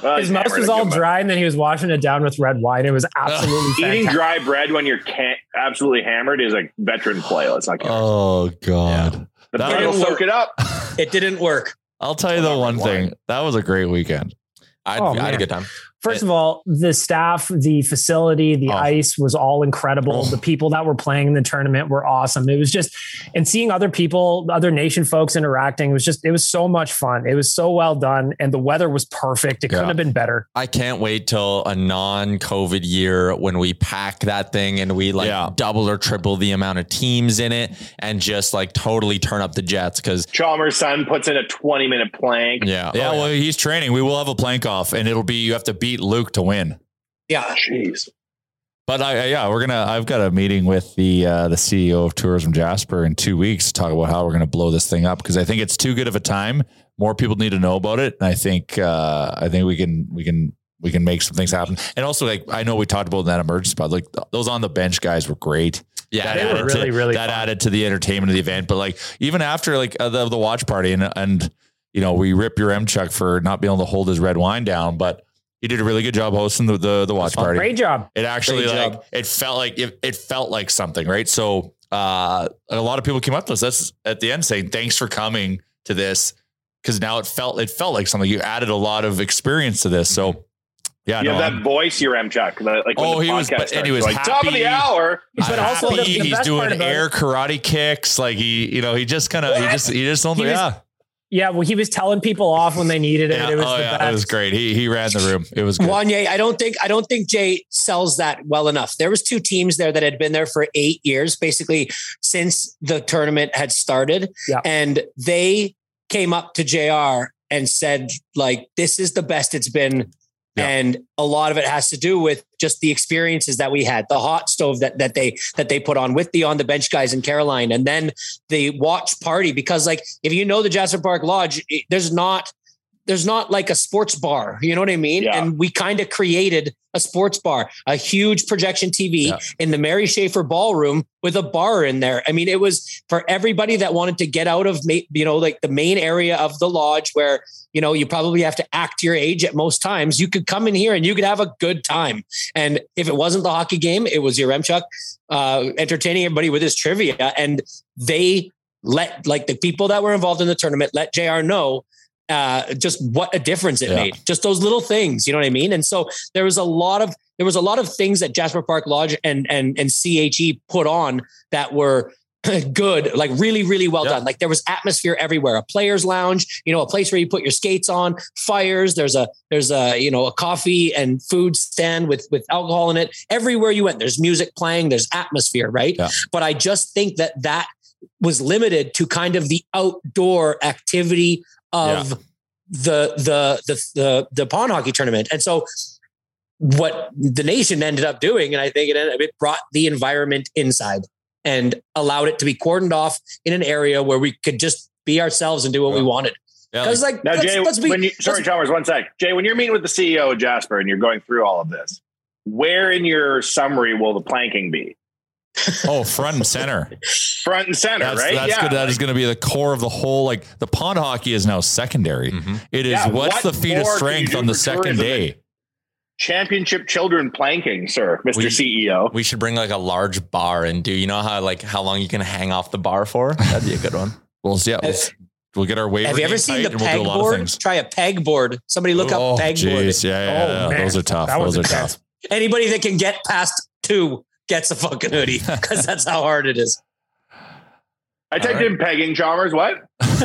[SPEAKER 2] Well,
[SPEAKER 4] His mouth was all oh.
[SPEAKER 2] oh, good one.
[SPEAKER 4] dry, and then he was washing it down with red wine. It was absolutely
[SPEAKER 2] Eating dry bread when you're can- absolutely hammered is a veteran play. Let's not get
[SPEAKER 5] Oh God.
[SPEAKER 2] The
[SPEAKER 5] that
[SPEAKER 2] bread will
[SPEAKER 6] will
[SPEAKER 2] soak it up.
[SPEAKER 6] It didn't work.
[SPEAKER 5] I'll tell you the
[SPEAKER 2] Well,
[SPEAKER 5] one
[SPEAKER 2] wine.
[SPEAKER 5] thing. That was a great weekend.
[SPEAKER 3] I,
[SPEAKER 4] Oh,
[SPEAKER 3] I had a good time.
[SPEAKER 4] First of all, the staff, the facility, the
[SPEAKER 5] Oh.
[SPEAKER 4] ice was all incredible.
[SPEAKER 5] Oh.
[SPEAKER 4] The people that were playing in the tournament were awesome. It was just, and seeing other people, other nation folks interacting, it was just, it was so much fun. It was so well done, and the weather was perfect. It couldn't have been better.
[SPEAKER 3] I can't wait till a non-COVID year when we pack that thing and we like
[SPEAKER 5] Yeah.
[SPEAKER 3] double or triple the amount of teams in it and just like totally turn up the jets because
[SPEAKER 2] Chalmers' son puts in a 20 minute plank.
[SPEAKER 3] yeah,
[SPEAKER 5] Yeah,
[SPEAKER 3] Oh,
[SPEAKER 5] well, he's training. We will have a plank off, and it'll be you have to beat Luke to win.
[SPEAKER 6] Yeah.
[SPEAKER 2] Jeez.
[SPEAKER 5] But I, I- yeah, we're gonna. I've got a meeting with the uh, the CEO of Tourism Jasper in two weeks to talk about how we're gonna blow this thing up because I think it's too good of a time. More people need to know about it, and I think uh, I think we can we can we can make some things happen. And also, like I know we talked about that emergency spot. Like those on the bench guys were great.
[SPEAKER 3] yeah,
[SPEAKER 4] They were
[SPEAKER 3] yeah.
[SPEAKER 4] really, really
[SPEAKER 5] that
[SPEAKER 4] fun.
[SPEAKER 5] added to the entertainment of the event. But like even after like uh, the the watch party and and you know we rip Yaremchuk for not being able to hold his red wine down, but he did a really good job hosting the the, the watch party.
[SPEAKER 4] Great job.
[SPEAKER 5] It actually
[SPEAKER 6] Great
[SPEAKER 5] like
[SPEAKER 6] job.
[SPEAKER 5] it felt like it, it felt like something, right? So uh a lot of people came up to us that's at the end saying thanks for coming to this because now it felt it felt like something. You added a lot of experience to this. So yeah,
[SPEAKER 2] You
[SPEAKER 5] no,
[SPEAKER 2] have
[SPEAKER 5] I'm-
[SPEAKER 2] that voice, Yaremchuk. Like
[SPEAKER 5] Oh, he was- but- and he was
[SPEAKER 2] like top of the hour.
[SPEAKER 4] But
[SPEAKER 5] I'm
[SPEAKER 4] also the-
[SPEAKER 5] happy.
[SPEAKER 4] the
[SPEAKER 5] he's doing air
[SPEAKER 4] it-
[SPEAKER 5] karate kicks. Like he, you know, he just kind of he just he just
[SPEAKER 4] He was-
[SPEAKER 5] yeah.
[SPEAKER 4] Yeah, well, he was telling people off when they needed it.
[SPEAKER 5] Yeah,
[SPEAKER 4] It was
[SPEAKER 5] oh
[SPEAKER 4] the
[SPEAKER 5] yeah,
[SPEAKER 4] best.
[SPEAKER 5] it was great. He he ran the room. It was good.
[SPEAKER 6] Wanye, I don't think I don't think Jay sells that well enough. There was two teams there that had been there for eight years, basically since the tournament had started,
[SPEAKER 4] Yeah.
[SPEAKER 6] and they came up to Jr. and said like this is the best it's been
[SPEAKER 5] Yeah.
[SPEAKER 6] and a lot of it has to do with just the experiences that we had the hot stove that that they that they put on with the on the bench guys in caroline and then the watch party because like if you know the jasper park lodge it- there's not there's not like a sports bar you know what i mean?
[SPEAKER 2] Yeah.
[SPEAKER 6] and we kind of created a sports bar a huge projection tv
[SPEAKER 5] Yeah.
[SPEAKER 6] in the mary schaefer ballroom with a bar in there. I mean it was for everybody that wanted to get out of you know like the main area of the lodge where you know you probably have to act your age at most times. You could come in here and you could have a good time. And if it wasn't the hockey game it was Yaremchuk uh entertaining everybody with his trivia. And they let like the people that were involved in the tournament let jr know uh, just what a difference it
[SPEAKER 5] Yeah.
[SPEAKER 6] made. Just those little things, you know what I mean? And so there was a lot of there was a lot of things that Jasper Park Lodge and and and CHE put on that were good, like really, really well
[SPEAKER 5] Yeah.
[SPEAKER 6] done. Like there was atmosphere everywhere, a players lounge, you know, a place where you put your skates on, fires. There's a there's a you know a coffee and food stand with with alcohol in it. Everywhere you went, there's music playing, there's atmosphere, right?
[SPEAKER 5] Yeah.
[SPEAKER 6] But I just think that that was limited to kind of the outdoor activity of the, the the the the pond hockey tournament. And so what the nation ended up doing, and I think it ended up, it brought the environment inside and allowed it to be cordoned off in an area where we could just be ourselves and do what we wanted.
[SPEAKER 5] Yeah,
[SPEAKER 6] Because like,
[SPEAKER 2] Now,
[SPEAKER 6] let's,
[SPEAKER 2] Jay,
[SPEAKER 6] let's be,
[SPEAKER 2] when you, sorry, Chalmers, one sec. Jay, when you're meeting with the CEO of Jasper and you're going through all of this, where in your summary will the planking be?
[SPEAKER 5] Oh, front and center.
[SPEAKER 2] Front and center,
[SPEAKER 5] That's,
[SPEAKER 2] right?
[SPEAKER 5] that's
[SPEAKER 2] yeah.
[SPEAKER 5] good. That is going to be the core of the whole. Like the pond hockey is now secondary.
[SPEAKER 3] Mhm.
[SPEAKER 5] It is
[SPEAKER 2] Yeah,
[SPEAKER 5] what's
[SPEAKER 2] what
[SPEAKER 5] the feat of
[SPEAKER 2] more can you
[SPEAKER 5] strength on the second day.
[SPEAKER 2] Championship children planking, sir, Mr.
[SPEAKER 3] We-
[SPEAKER 2] CEO.
[SPEAKER 3] We should bring like a large bar and do you know how like how long you can hang off the bar for? That'd be a good one.
[SPEAKER 5] We'll see. Yeah, we'll, we'll get our waiver.
[SPEAKER 6] have you ever seen the
[SPEAKER 5] and we'll
[SPEAKER 6] peg
[SPEAKER 5] a lot of.
[SPEAKER 6] Try a peg board. Somebody look
[SPEAKER 5] oh,
[SPEAKER 6] up peg board.
[SPEAKER 5] Yeah, yeah,
[SPEAKER 4] Oh,
[SPEAKER 5] yeah.
[SPEAKER 4] man.
[SPEAKER 5] Those are tough.
[SPEAKER 4] That
[SPEAKER 5] Those are tough.
[SPEAKER 6] Anybody that can get past two gets a fucking hoodie because that's how hard it is.
[SPEAKER 2] I typed
[SPEAKER 3] right.
[SPEAKER 2] in pegging, Chalmers. What?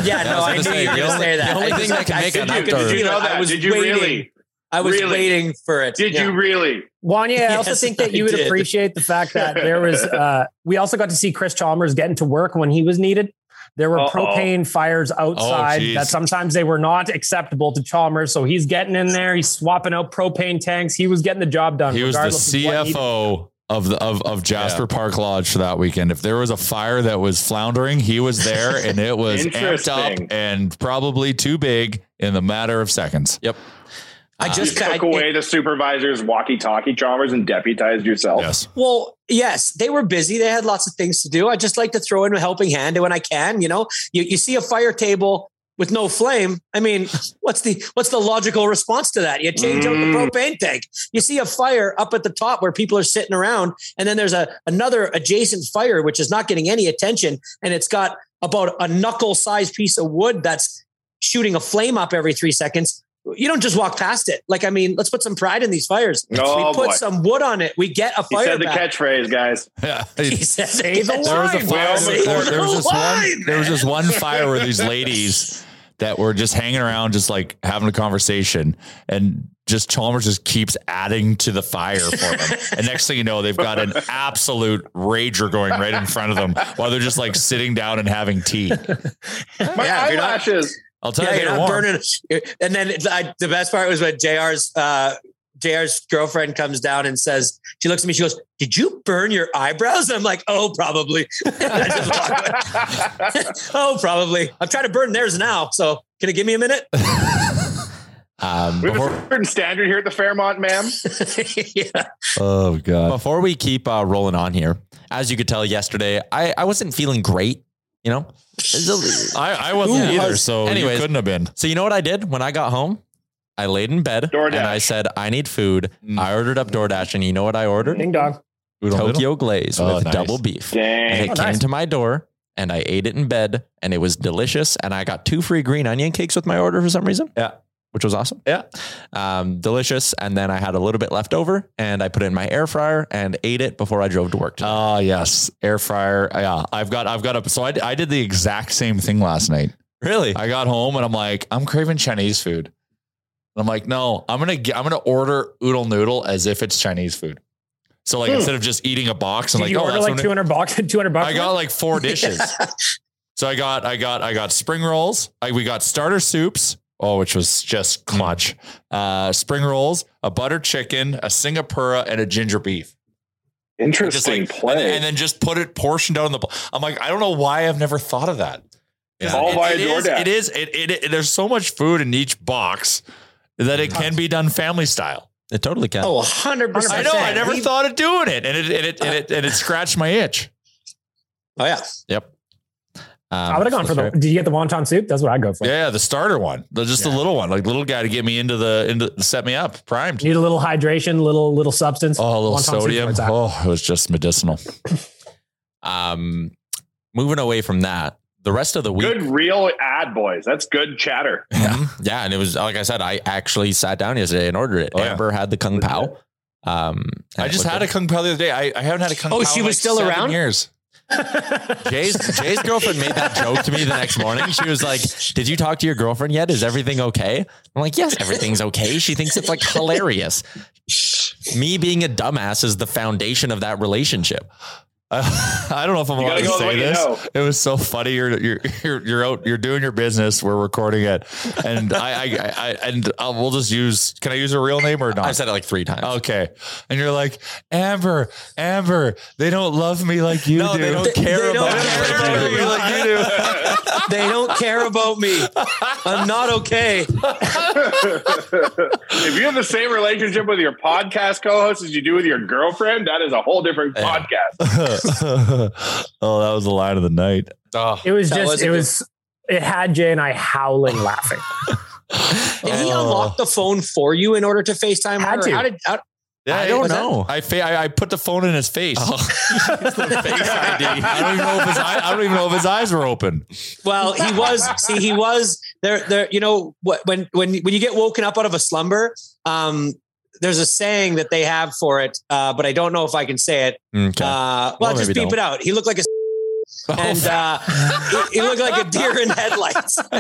[SPEAKER 6] Yeah, no, I
[SPEAKER 3] was
[SPEAKER 6] knew
[SPEAKER 3] gonna
[SPEAKER 6] you were
[SPEAKER 3] say,
[SPEAKER 6] going to say that.
[SPEAKER 3] the only
[SPEAKER 6] I
[SPEAKER 3] thing
[SPEAKER 6] just-
[SPEAKER 3] that can
[SPEAKER 6] I
[SPEAKER 3] make
[SPEAKER 6] did
[SPEAKER 3] an
[SPEAKER 6] you- did
[SPEAKER 2] Did you know
[SPEAKER 6] I
[SPEAKER 2] that?
[SPEAKER 6] was
[SPEAKER 2] Did you
[SPEAKER 6] waiting.
[SPEAKER 2] really?
[SPEAKER 6] I was
[SPEAKER 2] Really?
[SPEAKER 6] waiting for it.
[SPEAKER 2] Did
[SPEAKER 6] Yeah.
[SPEAKER 2] you really?
[SPEAKER 4] Wanye, I also think that you would
[SPEAKER 6] did.
[SPEAKER 4] appreciate the fact that there was. Uh, we also got to see Chris Chalmers getting to work when he was needed. There were
[SPEAKER 2] Uh-oh.
[SPEAKER 4] propane fires outside
[SPEAKER 5] geez.
[SPEAKER 4] that sometimes they were not acceptable to Chalmers. So he's getting in there. He's swapping out propane tanks. He was getting the job done.
[SPEAKER 5] He was the
[SPEAKER 4] regardless of what
[SPEAKER 5] CFO of the of, of Jasper Park Lodge for that weekend. If there was a fire that was floundering, he was there and it was amped up and probably too big in the matter of seconds.
[SPEAKER 3] Yep.
[SPEAKER 6] I ah.
[SPEAKER 2] You
[SPEAKER 6] just
[SPEAKER 2] took
[SPEAKER 6] I-
[SPEAKER 2] away the supervisor's walkie-talkie, Chalmers, and deputized yourself.
[SPEAKER 5] Yes.
[SPEAKER 6] Well, yes, they were busy. They had lots of things to do. I just like to throw in a helping hand when I can. You know, you, you see a fire table with no flame. I mean, what's the what's the logical response to that? You change out the
[SPEAKER 2] Mm.
[SPEAKER 6] propane tank. You see a fire up at the top where people are sitting around, and then there's a another adjacent fire which is not getting any attention, and it's got about a knuckle sized piece of wood that's shooting a flame up every three seconds. You don't just walk past it. Like, I mean, let's put some pride in these fires.
[SPEAKER 2] Oh,
[SPEAKER 6] we put
[SPEAKER 2] boy.
[SPEAKER 6] some wood on it. We get a
[SPEAKER 2] He
[SPEAKER 6] fire
[SPEAKER 2] said the
[SPEAKER 6] back.
[SPEAKER 2] catchphrase, guys.
[SPEAKER 5] Yeah.
[SPEAKER 6] He said,
[SPEAKER 4] Say the
[SPEAKER 5] There was a fire.
[SPEAKER 2] Well,
[SPEAKER 5] There,
[SPEAKER 6] the
[SPEAKER 5] there was this
[SPEAKER 6] line,
[SPEAKER 5] one. There was this one fire where these ladies that were just hanging around, just like having a conversation, and just Chalmers just keeps adding to the fire for them. and next thing you know, they've got an absolute rager going right in front of them while they're just like sitting down and having tea.
[SPEAKER 2] My
[SPEAKER 6] Yeah, you're
[SPEAKER 2] eyelashes.
[SPEAKER 5] I'll tell
[SPEAKER 6] yeah,
[SPEAKER 5] you,
[SPEAKER 6] you're not
[SPEAKER 5] warm.
[SPEAKER 6] burning. And then I, the best part was when JR's uh, JR's girlfriend comes down and says, she looks at me, she goes, "Did you burn your eyebrows?" And I'm like, "Oh, probably." I just walk away. oh, probably. I'm trying to burn theirs now. So can you give me a minute?
[SPEAKER 3] Um,
[SPEAKER 2] We have
[SPEAKER 3] before,
[SPEAKER 2] a certain standard here at the Fairmont, ma'am.
[SPEAKER 6] yeah.
[SPEAKER 5] Oh god.
[SPEAKER 3] before we keep uh, rolling on here, as you could tell yesterday, I, I wasn't feeling great. You know, I, a-
[SPEAKER 5] I, I wasn't
[SPEAKER 3] Ooh.
[SPEAKER 5] either, so
[SPEAKER 3] Anyways.
[SPEAKER 5] you couldn't have been.
[SPEAKER 3] so you know what I did when I got home? I laid in bed
[SPEAKER 2] DoorDash.
[SPEAKER 3] and I said, I need food.
[SPEAKER 5] Mm.
[SPEAKER 3] I ordered up DoorDash, and you know what I ordered?
[SPEAKER 4] Ding dong.
[SPEAKER 5] Oodle noodle?
[SPEAKER 3] Tokyo Glaze
[SPEAKER 5] Oh,
[SPEAKER 3] with
[SPEAKER 5] nice.
[SPEAKER 3] double beef. And it
[SPEAKER 4] Oh,
[SPEAKER 3] came
[SPEAKER 4] nice.
[SPEAKER 3] to my door, and I ate it in bed, and it was delicious. And I got two free green onion cakes with my order for some reason.
[SPEAKER 5] Yeah.
[SPEAKER 3] Which was awesome.
[SPEAKER 5] Yeah.
[SPEAKER 3] Um, delicious. And then I had a little bit left over, and I put it in my air fryer and ate it before I drove to work. today.
[SPEAKER 5] Ah, yes, air fryer. Yeah, I've got, I've got a. So I, I did the exact same thing last night.
[SPEAKER 3] really?
[SPEAKER 5] I got home and I'm like, I'm craving Chinese food. And I'm like, no, I'm gonna, get, I'm gonna order oodle noodle as if it's Chinese food. So like
[SPEAKER 2] Hmm.
[SPEAKER 5] instead of just eating a box, I'm
[SPEAKER 4] Did
[SPEAKER 5] like,
[SPEAKER 4] you
[SPEAKER 5] oh,
[SPEAKER 4] order
[SPEAKER 5] that's
[SPEAKER 4] like two hundred bucks? Two hundred bucks.
[SPEAKER 5] I got like four dishes. So I got, I got, I got spring rolls. I, we got starter soups, Oh, which was just clutch. Uh, spring rolls, a butter chicken, a Singapura, and a ginger beef. And just
[SPEAKER 2] Interesting
[SPEAKER 5] like-
[SPEAKER 2] play.
[SPEAKER 5] And, then- and then just put it portioned out on the. I'm like, I don't know why I've never thought of that.
[SPEAKER 2] It's all via
[SPEAKER 5] it is-
[SPEAKER 2] DoorDash.
[SPEAKER 5] It is. It, it, it- There's so much food in each box that it can be done family style.
[SPEAKER 3] It totally can.
[SPEAKER 6] Oh, 100%.
[SPEAKER 5] I know. I never
[SPEAKER 6] We-
[SPEAKER 5] thought of doing it, and it and it and it, and it scratched my itch.
[SPEAKER 6] Oh, yeah.
[SPEAKER 3] Yep. Um,
[SPEAKER 4] I would have gone for the.
[SPEAKER 3] right.
[SPEAKER 4] Did you get the wonton soup? That's what I'd go for.
[SPEAKER 5] Yeah, the starter one, the, just the little one, like little guy to get me into the into set me up, primed.
[SPEAKER 4] Need a little hydration, little little substance.
[SPEAKER 5] Oh, a little
[SPEAKER 4] Wonton
[SPEAKER 5] sodium.
[SPEAKER 4] where it's at.
[SPEAKER 5] Oh, it was just medicinal.
[SPEAKER 3] Um, moving away from that, the rest of the week.
[SPEAKER 2] Good real ad, boys. That's good chatter.
[SPEAKER 3] Mhm. Yeah, and it was like I said, I actually sat down yesterday and ordered it.
[SPEAKER 5] Oh, yeah.
[SPEAKER 3] Amber had the kung pao. Um,
[SPEAKER 5] I just had a kung pao the other day. I, I haven't had a kung
[SPEAKER 6] Oh,
[SPEAKER 5] pao.
[SPEAKER 6] she was
[SPEAKER 5] like,
[SPEAKER 6] still around?
[SPEAKER 5] Years.
[SPEAKER 3] Jay's Jay's girlfriend made that joke to me the next morning. She was like, "Did you talk to your girlfriend yet? Is everything okay?" I'm like, "Yes, everything's okay." She thinks it's like hilarious. Me being a dumbass is the foundation of that relationship.
[SPEAKER 5] I don't know if I'm
[SPEAKER 2] You
[SPEAKER 5] allowed
[SPEAKER 2] gotta
[SPEAKER 5] to
[SPEAKER 2] go with
[SPEAKER 5] say
[SPEAKER 2] what you
[SPEAKER 5] this.
[SPEAKER 2] know.
[SPEAKER 5] It was so funny. You're you're you're you're out. You're doing your business. We're recording it, and I I, I, I and uh, we'll just use. Can I use a real name or not?
[SPEAKER 3] I've said it like three times.
[SPEAKER 5] Okay. And you're like, Amber, Amber, they don't love me like you
[SPEAKER 3] No,
[SPEAKER 5] do.
[SPEAKER 3] they don't care
[SPEAKER 6] They don't
[SPEAKER 3] about
[SPEAKER 6] care
[SPEAKER 3] it.
[SPEAKER 6] about me.
[SPEAKER 5] like you do.
[SPEAKER 6] They don't care about me. I'm not okay.
[SPEAKER 2] if you have the same relationship with your podcast co-host as you do with your girlfriend, that is a whole different
[SPEAKER 3] Yeah.
[SPEAKER 2] podcast.
[SPEAKER 5] oh, that was the line of the night.
[SPEAKER 3] Oh,
[SPEAKER 4] It was just.
[SPEAKER 6] was a
[SPEAKER 4] it
[SPEAKER 6] good-
[SPEAKER 4] was. It had Jay and I howling laughing.
[SPEAKER 6] Did he
[SPEAKER 5] Oh.
[SPEAKER 6] unlock the phone for you in order to FaceTime
[SPEAKER 4] Had
[SPEAKER 6] her?
[SPEAKER 4] to.
[SPEAKER 6] How did how,
[SPEAKER 5] Yeah,
[SPEAKER 3] I don't
[SPEAKER 6] was that-
[SPEAKER 3] know.
[SPEAKER 5] I, fa- I I put the phone in his face.
[SPEAKER 3] Oh.
[SPEAKER 5] face I don't even know if his eye, I don't even know if his eyes were open.
[SPEAKER 6] well, he was see he was there there you know when when when you get woken up out of a slumber um there's a saying that they have for it uh but I don't know if I can say it
[SPEAKER 3] Okay.
[SPEAKER 6] uh well,
[SPEAKER 3] Well,
[SPEAKER 6] just beep
[SPEAKER 3] don't.
[SPEAKER 6] it out he looked like a and uh, he, he looked like a deer in headlights.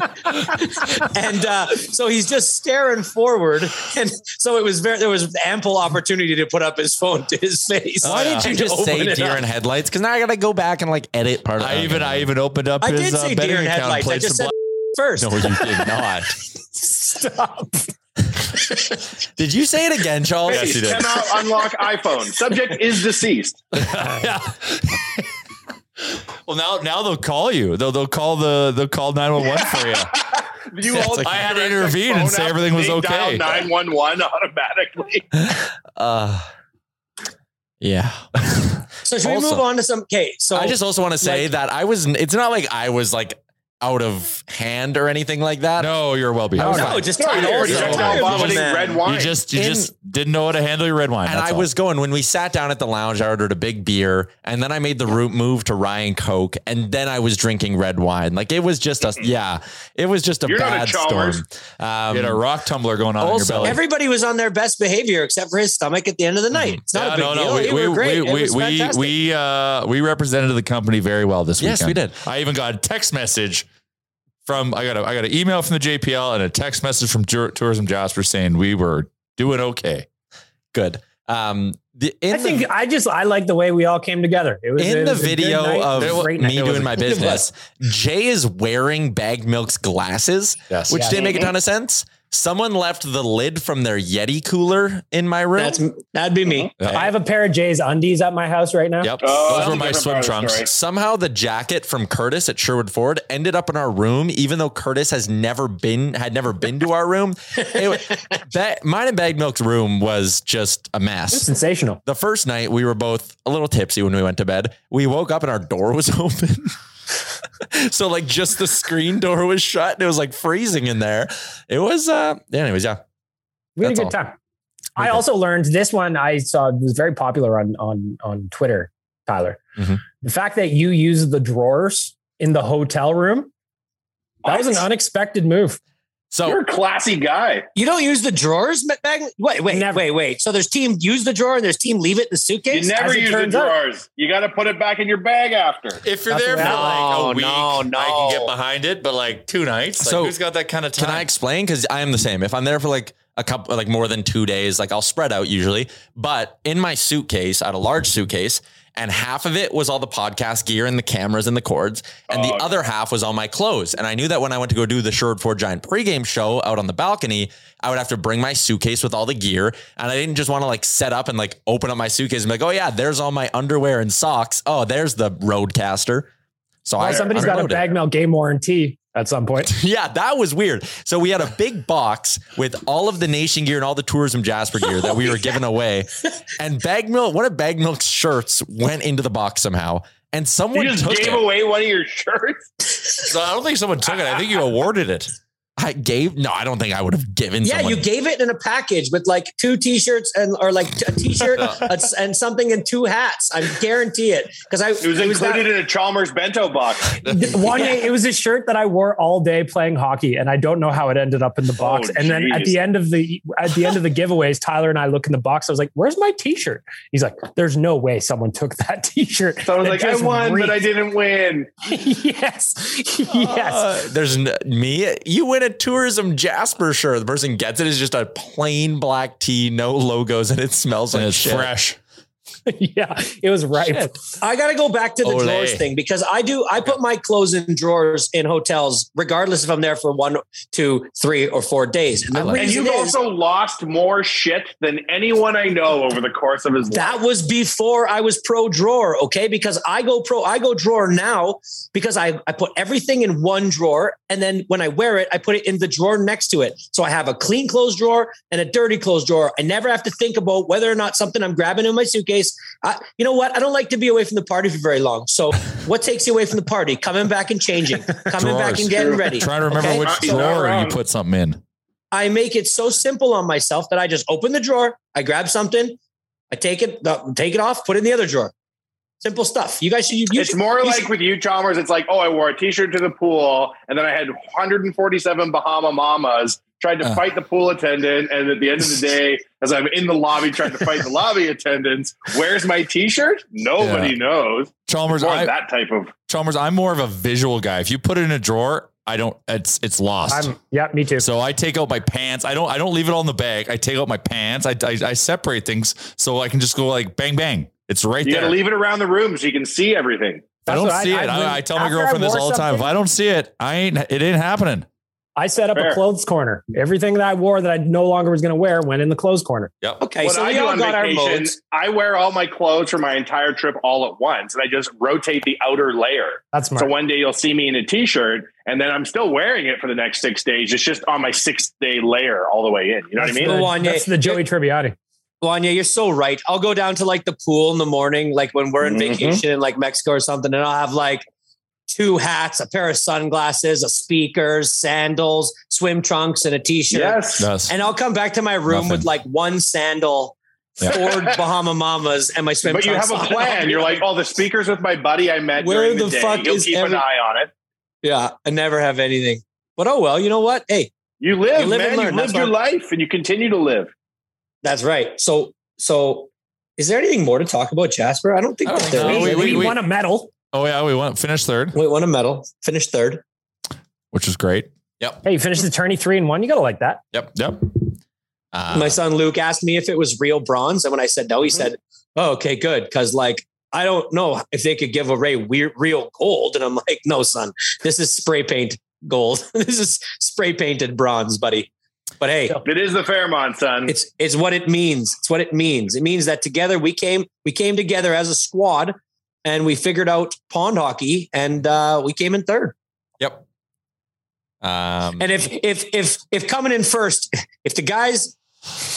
[SPEAKER 6] and uh, so he's just staring forward, and so it was very there was ample opportunity to put up his phone to his face.
[SPEAKER 3] Why didn't you just say deer
[SPEAKER 6] up.
[SPEAKER 3] in headlights? Because now I gotta go back and like edit part of
[SPEAKER 5] I even I even opened up
[SPEAKER 6] I
[SPEAKER 5] his
[SPEAKER 6] did
[SPEAKER 5] uh,
[SPEAKER 6] say
[SPEAKER 5] betting
[SPEAKER 6] deer in headlights. I just said first.
[SPEAKER 3] No, you did not.
[SPEAKER 4] Stop.
[SPEAKER 3] Did you say it again, Charles?
[SPEAKER 5] Yes, you did.
[SPEAKER 2] Come out, unlock iPhone. Subject is deceased.
[SPEAKER 5] yeah. Well, now now they'll call you. They'll they'll call the they'll call nine one one for you.
[SPEAKER 2] You
[SPEAKER 3] It's like-
[SPEAKER 5] I had to intervene and say everything was okay.
[SPEAKER 2] Nine one one automatically.
[SPEAKER 3] Uh, yeah.
[SPEAKER 6] So should we
[SPEAKER 3] Also-
[SPEAKER 6] move on to some? Okay, so
[SPEAKER 3] I just also want to say
[SPEAKER 6] like-
[SPEAKER 3] that I was. It's not like I was like out of hand or anything like that.
[SPEAKER 5] No, you're well behaved.
[SPEAKER 6] no, just
[SPEAKER 2] No,
[SPEAKER 6] tired.
[SPEAKER 2] you're
[SPEAKER 6] You're
[SPEAKER 2] just
[SPEAKER 6] tired,
[SPEAKER 2] now vomiting red wine.
[SPEAKER 5] You just you
[SPEAKER 3] In-
[SPEAKER 5] just didn't know how to handle your red wine.
[SPEAKER 3] And
[SPEAKER 5] that's
[SPEAKER 3] I
[SPEAKER 5] all.
[SPEAKER 3] was going when we sat down at the lounge. I ordered a big beer, and then I made the route move to Ryan Coke, and then I was drinking red wine. Like it was just a yeah, it was just a
[SPEAKER 2] You're not a
[SPEAKER 3] bad storm.
[SPEAKER 2] Chalmers.
[SPEAKER 3] Um,
[SPEAKER 5] you had a rock tumbler going on
[SPEAKER 3] Also-
[SPEAKER 5] in your belly.
[SPEAKER 6] Everybody was on their best behavior except for his stomach at the end of the night. It's not
[SPEAKER 5] Yeah,
[SPEAKER 6] a big
[SPEAKER 5] no,
[SPEAKER 6] deal.
[SPEAKER 5] no, we, we,
[SPEAKER 6] were great.
[SPEAKER 5] we,
[SPEAKER 6] It
[SPEAKER 5] we,
[SPEAKER 6] was
[SPEAKER 5] we,
[SPEAKER 6] fantastic.
[SPEAKER 5] we, uh, we represented the company very well this
[SPEAKER 3] Yes,
[SPEAKER 5] weekend.
[SPEAKER 3] we did.
[SPEAKER 5] I even got a text message from, I got a, I got an email from the JPL and a text message from Tour- Tourism Jasper saying we were doing okay.
[SPEAKER 3] good. Um, the, in
[SPEAKER 4] I
[SPEAKER 3] the-
[SPEAKER 4] think I just I like the way we all came together. It was
[SPEAKER 3] in
[SPEAKER 4] it
[SPEAKER 3] the
[SPEAKER 4] was a
[SPEAKER 3] video
[SPEAKER 4] night.
[SPEAKER 3] of
[SPEAKER 4] It was a great
[SPEAKER 3] me
[SPEAKER 4] night.
[SPEAKER 3] doing my business, Jay is wearing Bag Milk's glasses,
[SPEAKER 5] Yes.
[SPEAKER 3] which
[SPEAKER 4] Yeah.
[SPEAKER 3] didn't make a ton of sense. Someone left the lid from their Yeti cooler in my room.
[SPEAKER 6] That's that'd be me.
[SPEAKER 5] Yeah.
[SPEAKER 4] I have a pair of Jay's undies at my house right now.
[SPEAKER 3] yep.
[SPEAKER 2] Oh,
[SPEAKER 5] Those were my swim
[SPEAKER 2] part of the
[SPEAKER 5] trunks.
[SPEAKER 2] story.
[SPEAKER 3] Somehow the jacket from Curtis at Sherwood Ford ended up in our room, even though Curtis has never been had never been to our room. It, ba- mine and Bag Milk's room was just a
[SPEAKER 4] It was
[SPEAKER 3] mess.
[SPEAKER 4] sensational.
[SPEAKER 3] The first night we were both a little tipsy when we went to bed. We woke up and our door was open. so like just the screen door was shut and it was like freezing in there. It was uh anyways, yeah.
[SPEAKER 4] We had a good
[SPEAKER 3] all.
[SPEAKER 4] time. I also learned this one I saw was very popular on on on Twitter, Tyler.
[SPEAKER 3] Mhm.
[SPEAKER 4] The fact that you use the drawers in the hotel room, that was an unexpected move.
[SPEAKER 3] So
[SPEAKER 2] You're a classy guy.
[SPEAKER 6] You don't use the drawers bag? Wait, wait,
[SPEAKER 4] Never.
[SPEAKER 6] wait, wait. So there's team use the drawer and there's team leave it in the suitcase.
[SPEAKER 2] You never
[SPEAKER 4] as
[SPEAKER 2] use the
[SPEAKER 4] turns out.
[SPEAKER 2] drawers. You got to put it back in your bag after.
[SPEAKER 5] If you're
[SPEAKER 4] That's
[SPEAKER 5] there for
[SPEAKER 4] happened.
[SPEAKER 5] like a week,
[SPEAKER 6] no, no.
[SPEAKER 5] I can get behind it, but like two nights, like
[SPEAKER 3] So,
[SPEAKER 5] who's got that kind of time?
[SPEAKER 3] Can I explain? Because I am the same. If I'm there for like a couple like more than two days. Like I'll spread out usually, but in my suitcase, I had a large suitcase, and half of it was all the podcast gear and the cameras and the cords, and the
[SPEAKER 2] Oh,
[SPEAKER 3] other half was all my clothes. And I knew that when I went to go do the Sherwood Ford Giant pregame show out on the balcony, I would have to bring my suitcase with all the gear, and I didn't just want to like set up and like open up my suitcase and be like, oh yeah, there's all my underwear and socks. Oh, there's the RODECaster. So
[SPEAKER 4] Well,
[SPEAKER 3] I
[SPEAKER 4] somebody's got a
[SPEAKER 3] unloaded.
[SPEAKER 4] bag mail game warranty at some point.
[SPEAKER 3] Yeah, that was weird. So we had a big box with all of the nation gear and all the tourism Jasper gear that we were giving away. And bag milk, one of bag milk's shirts went into the box somehow. And someone
[SPEAKER 2] You just
[SPEAKER 3] took
[SPEAKER 2] gave
[SPEAKER 3] it.
[SPEAKER 2] away one of your shirts.
[SPEAKER 5] So I don't think someone took it. I think you awarded it.
[SPEAKER 3] I gave no, I don't think I would have given
[SPEAKER 6] Yeah,
[SPEAKER 3] someone.
[SPEAKER 6] you gave it in a package with like two t-shirts and or like a t-shirt a- and something and two hats. I guarantee it because I
[SPEAKER 2] It was included in a Chalmers bento box.
[SPEAKER 4] One day, it was a shirt that I wore all day playing hockey, and I don't know how it ended up in the box.
[SPEAKER 2] Oh,
[SPEAKER 4] and then at the end of the at the end of the giveaways, Tyler and I look in the box. I was like, "Where's my T-shirt?" He's like, "There's no way someone took that T-shirt."
[SPEAKER 2] So I was like, I
[SPEAKER 4] just
[SPEAKER 2] won, but I didn't win.
[SPEAKER 4] yes, yes.
[SPEAKER 3] Uh, there's n- me. You win a tourism Jasper shirt. The person gets it is just a plain black tee, no logos, and it smells
[SPEAKER 5] And
[SPEAKER 3] like
[SPEAKER 5] it's
[SPEAKER 3] shit.
[SPEAKER 5] fresh.
[SPEAKER 4] yeah, it was right.
[SPEAKER 6] I got to go back to the
[SPEAKER 3] Olay.
[SPEAKER 6] drawers thing because I do. I put my clothes in drawers in hotels, regardless if I'm there for one, two, three, or four days. And
[SPEAKER 3] like-
[SPEAKER 2] And you've
[SPEAKER 6] is
[SPEAKER 2] also lost more shit than anyone I know over the course of his life.
[SPEAKER 6] that was before I was pro drawer. Okay, because I go pro, I go drawer now because I I put everything in one drawer, and then when I wear it, I put it in the drawer next to it. So I have a clean clothes drawer and a dirty clothes drawer. I never have to think about whether or not something I'm grabbing in my suitcase. I, you know what? I don't like to be away from the party for very long. So what takes you away from the party? Coming back and changing, coming back and getting ready.
[SPEAKER 5] Try to remember
[SPEAKER 6] Okay?
[SPEAKER 5] which
[SPEAKER 2] He's not
[SPEAKER 5] drawer you put something in.
[SPEAKER 6] I make it so simple on myself that I just open the drawer, I grab something, I take it, take it off, put it in the other drawer. Simple stuff. You guys should. You, you
[SPEAKER 2] it's
[SPEAKER 6] should-
[SPEAKER 2] more
[SPEAKER 6] you
[SPEAKER 2] like
[SPEAKER 6] should-
[SPEAKER 2] with you, Chalmers. It's like, oh, I wore a T-shirt to the pool, and then I had 147 Bahama Mamas. Tried to
[SPEAKER 5] Uh.
[SPEAKER 2] fight the pool attendant, and at the end of the day, as I'm in the lobby trying to fight the lobby attendants, where's my T-shirt? Nobody
[SPEAKER 5] Yeah.
[SPEAKER 2] knows.
[SPEAKER 5] Chalmers,
[SPEAKER 2] More
[SPEAKER 5] I,
[SPEAKER 2] that type of.
[SPEAKER 5] Chalmers, I'm more of a visual guy. If you put it in a drawer, I don't. It's it's lost.
[SPEAKER 4] I'm yeah, me too.
[SPEAKER 5] so I take out my pants. I don't. I don't leave it all in the bag. I take out my pants. I I, I separate things so I can just go like bang bang. It's right there.
[SPEAKER 2] You gotta leave it around the room so you can see everything.
[SPEAKER 5] I don't see
[SPEAKER 4] I-
[SPEAKER 5] it.
[SPEAKER 4] I-
[SPEAKER 5] I, I tell my girlfriend this all the time. If I don't see it, I ain't. It ain't happening.
[SPEAKER 4] I set up
[SPEAKER 2] Fair.
[SPEAKER 4] a clothes corner. Everything that I wore that I no longer was going to wear went in the clothes corner.
[SPEAKER 5] Yep.
[SPEAKER 6] okay.
[SPEAKER 2] what
[SPEAKER 6] so
[SPEAKER 2] I
[SPEAKER 6] we
[SPEAKER 2] do
[SPEAKER 6] all
[SPEAKER 2] on
[SPEAKER 6] got our modes.
[SPEAKER 2] I wear all my clothes for my entire trip all at once, and I just rotate the outer layer.
[SPEAKER 4] That's smart.
[SPEAKER 2] So one day you'll see me in a t-shirt, and then I'm still wearing it for the next six days. It's just on my sixth day layer all the way in. You know
[SPEAKER 4] that's
[SPEAKER 2] what I mean?
[SPEAKER 6] Go on,
[SPEAKER 4] the, that's the Joey Tribbiani.
[SPEAKER 6] Wanye, you're so right. I'll go down to like the pool in the morning, like when we're in
[SPEAKER 2] Mhm.
[SPEAKER 6] vacation in like Mexico or something, and I'll have like two hats, a pair of sunglasses, a speakers, sandals, swim trunks, and a t-shirt.
[SPEAKER 2] Yes.
[SPEAKER 5] Yes.
[SPEAKER 6] And I'll come back to my room
[SPEAKER 5] Nothing.
[SPEAKER 6] with like one sandal,
[SPEAKER 5] Yeah.
[SPEAKER 6] four Bahama Mamas, and my swim
[SPEAKER 2] But you have a plan. You're like, oh, the speakers with my buddy I met
[SPEAKER 6] Where
[SPEAKER 2] the,
[SPEAKER 6] the
[SPEAKER 2] day.
[SPEAKER 6] fuck
[SPEAKER 2] You'll
[SPEAKER 6] is
[SPEAKER 2] keep
[SPEAKER 6] every-
[SPEAKER 2] an eye on it.
[SPEAKER 6] yeah, I never have anything. But oh well, you know what? Hey,
[SPEAKER 2] You live,
[SPEAKER 6] You live and
[SPEAKER 2] man.
[SPEAKER 6] learn.
[SPEAKER 2] You've
[SPEAKER 6] That's
[SPEAKER 2] lived your
[SPEAKER 6] what-
[SPEAKER 2] life, and you continue to live.
[SPEAKER 6] that's right. So, so is there anything more to talk about, Jasper? I don't think
[SPEAKER 5] I don't
[SPEAKER 6] that there
[SPEAKER 5] know.
[SPEAKER 6] is.
[SPEAKER 5] wait,
[SPEAKER 4] we
[SPEAKER 5] wait, wait.
[SPEAKER 4] won a medal.
[SPEAKER 5] Oh yeah, we went finished third,
[SPEAKER 6] We won a medal, finished third.
[SPEAKER 5] which is great. Yep.
[SPEAKER 4] Hey, you finished the tourney three and one. You got to like that.
[SPEAKER 3] Yep.
[SPEAKER 5] Yep.
[SPEAKER 3] Uh,
[SPEAKER 6] My son Luke asked me if it was real bronze, and when I said no, he
[SPEAKER 2] Mhm.
[SPEAKER 6] said, "Oh, okay, good." Because like I don't know if they could give away weird, real gold, and I'm like, "No, son, this is spray paint gold. this is spray painted bronze, buddy." But hey,
[SPEAKER 2] It is the Fairmont, son.
[SPEAKER 6] it's it's what it means. It's what it means. It means that together we came we came together as a squad, and we figured out pond hockey, and uh, we came in third.
[SPEAKER 3] Yep. Um,
[SPEAKER 6] And if if if if coming in first, if the guys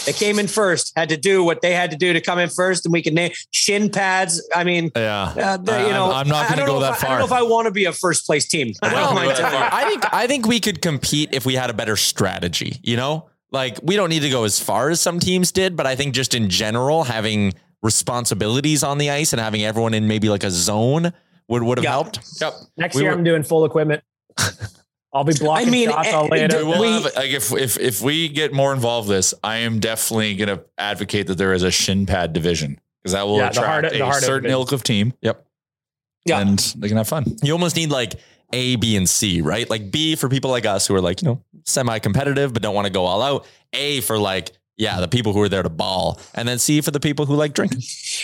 [SPEAKER 6] that came in first had to do what they had to do to come in first, and we can name shin pads. I mean,
[SPEAKER 5] Yeah.
[SPEAKER 6] uh, the- you
[SPEAKER 5] I'm-
[SPEAKER 6] know,
[SPEAKER 5] I'm not gonna go that
[SPEAKER 6] if I, I
[SPEAKER 5] far.
[SPEAKER 6] don't know if I want to be a first place team. I
[SPEAKER 3] Well,
[SPEAKER 6] don't mind.
[SPEAKER 3] I think I think we could compete if we had a better strategy. You know, like we don't need to go as far as some teams did, but I think just in general, having responsibilities on the ice and having everyone in maybe like a zone would would have
[SPEAKER 6] Yeah.
[SPEAKER 3] helped. Yep.
[SPEAKER 4] Next
[SPEAKER 3] We
[SPEAKER 4] year,
[SPEAKER 3] were-
[SPEAKER 4] I'm doing full equipment. I'll be blocking
[SPEAKER 6] I mean,
[SPEAKER 4] shots. I'll lay it
[SPEAKER 6] eh,
[SPEAKER 4] out.
[SPEAKER 5] We will
[SPEAKER 6] We-
[SPEAKER 5] have like if if if we get more involved in this, I am definitely going to advocate that there is a shin pad division because that will
[SPEAKER 4] Yeah, the
[SPEAKER 5] attract
[SPEAKER 4] hard-
[SPEAKER 5] a
[SPEAKER 4] the hard
[SPEAKER 5] certain ilk of team.
[SPEAKER 3] Yep.
[SPEAKER 6] Yeah.
[SPEAKER 5] and they can have fun.
[SPEAKER 3] You almost need like A, B, and C, right? Like B for people like us who are like, you know, semi competitive, but don't want to go all out. A for like, yeah, the people who are there to ball. And then C for the people who like drinking.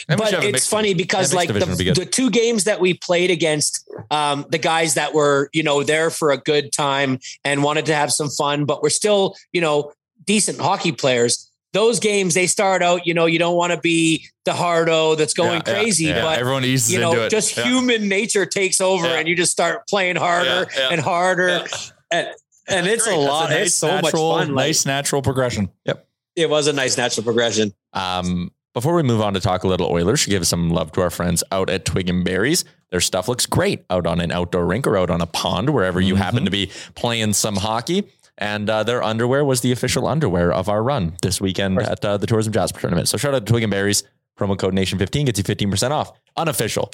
[SPEAKER 6] But
[SPEAKER 5] should have a
[SPEAKER 6] it's
[SPEAKER 5] mixed-
[SPEAKER 6] funny because like the, the two games that we played against um, the guys that were you know there for a good time and wanted to have some fun but we're still you know decent hockey players those games they start out you know you don't want to be the hardo that's going
[SPEAKER 5] Yeah, yeah,
[SPEAKER 6] crazy
[SPEAKER 5] yeah.
[SPEAKER 6] but
[SPEAKER 5] everyone eases
[SPEAKER 6] you know just
[SPEAKER 5] Yeah.
[SPEAKER 6] human nature takes over
[SPEAKER 5] Yeah.
[SPEAKER 6] and you just start playing harder
[SPEAKER 5] Yeah, yeah.
[SPEAKER 6] and harder
[SPEAKER 5] Yeah.
[SPEAKER 6] and and it's
[SPEAKER 5] Great.
[SPEAKER 6] a lot
[SPEAKER 5] nice
[SPEAKER 6] it's so much
[SPEAKER 5] natural,
[SPEAKER 6] fun like,
[SPEAKER 5] nice natural progression. Yep.
[SPEAKER 6] It was a nice natural progression
[SPEAKER 3] Um, before we move on to talk a little Oilers, should give some love to our friends out at Twig and Berries. Their stuff looks great out on an outdoor rink or out on a pond, wherever you happen to be playing some hockey. And uh, their underwear was the official underwear of our run this weekend at uh, the Tourism Jasper tournament. So shout out to Twig and Berries. Promo code Nation15 gets you 15% off. Unofficial,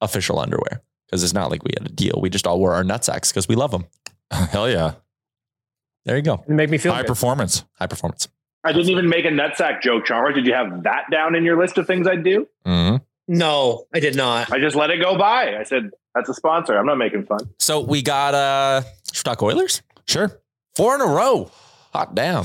[SPEAKER 3] official underwear. Because it's not like we had a deal. We just all wore our nutsacks because we love them.
[SPEAKER 5] Hell yeah.
[SPEAKER 3] There you go.
[SPEAKER 4] It make me feel
[SPEAKER 5] High
[SPEAKER 4] good.
[SPEAKER 5] performance.
[SPEAKER 3] High performance.
[SPEAKER 2] I didn't even make a nutsack joke, Chalmers. Did you have that down in your list of things I'd do?
[SPEAKER 3] Mhm.
[SPEAKER 6] no i did not
[SPEAKER 2] I just let it go by. I said, that's a sponsor. I'm not making fun.
[SPEAKER 3] So we got uh, Stock Oilers.
[SPEAKER 5] Sure.
[SPEAKER 3] Four in a row. Hot damn.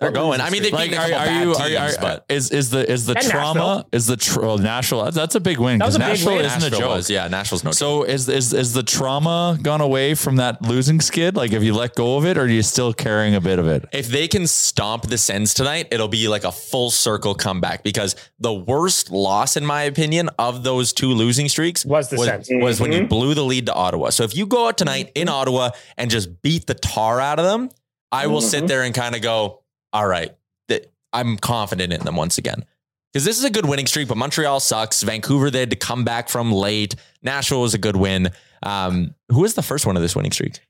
[SPEAKER 3] They're going. I mean, they've
[SPEAKER 5] Like,
[SPEAKER 3] beaten
[SPEAKER 5] are, are you,
[SPEAKER 3] teams,
[SPEAKER 5] are, you- are,
[SPEAKER 3] but
[SPEAKER 5] is is the is the
[SPEAKER 4] And
[SPEAKER 5] trauma
[SPEAKER 4] Nashville.
[SPEAKER 5] is the tr- well, Nashville? That's a big win
[SPEAKER 4] That was
[SPEAKER 5] because
[SPEAKER 4] a big
[SPEAKER 5] Nashville
[SPEAKER 4] win.
[SPEAKER 5] isn't a joke.
[SPEAKER 3] was, yeah, Nashville's no joke.
[SPEAKER 5] So is is is the trauma gone away from that losing skid? Like, have you let go of it, or are you still carrying a bit of it?
[SPEAKER 3] If they can stomp the Sens tonight, it'll be like a full circle comeback because the worst loss, in my opinion, of those two losing streaks
[SPEAKER 4] Was the
[SPEAKER 3] was,
[SPEAKER 4] Sens.
[SPEAKER 3] was when you mm-hmm. blew the lead to Ottawa. So if you go out tonight in mm-hmm. Ottawa and just beat the tar out of them, I will sit mm-hmm. there and kind of go, all right, th- I'm confident in them once again. Because this is a good winning streak, but Montreal sucks. Vancouver, they had to come back from late. Nashville was a good win. Um, who was the first one of this winning streak?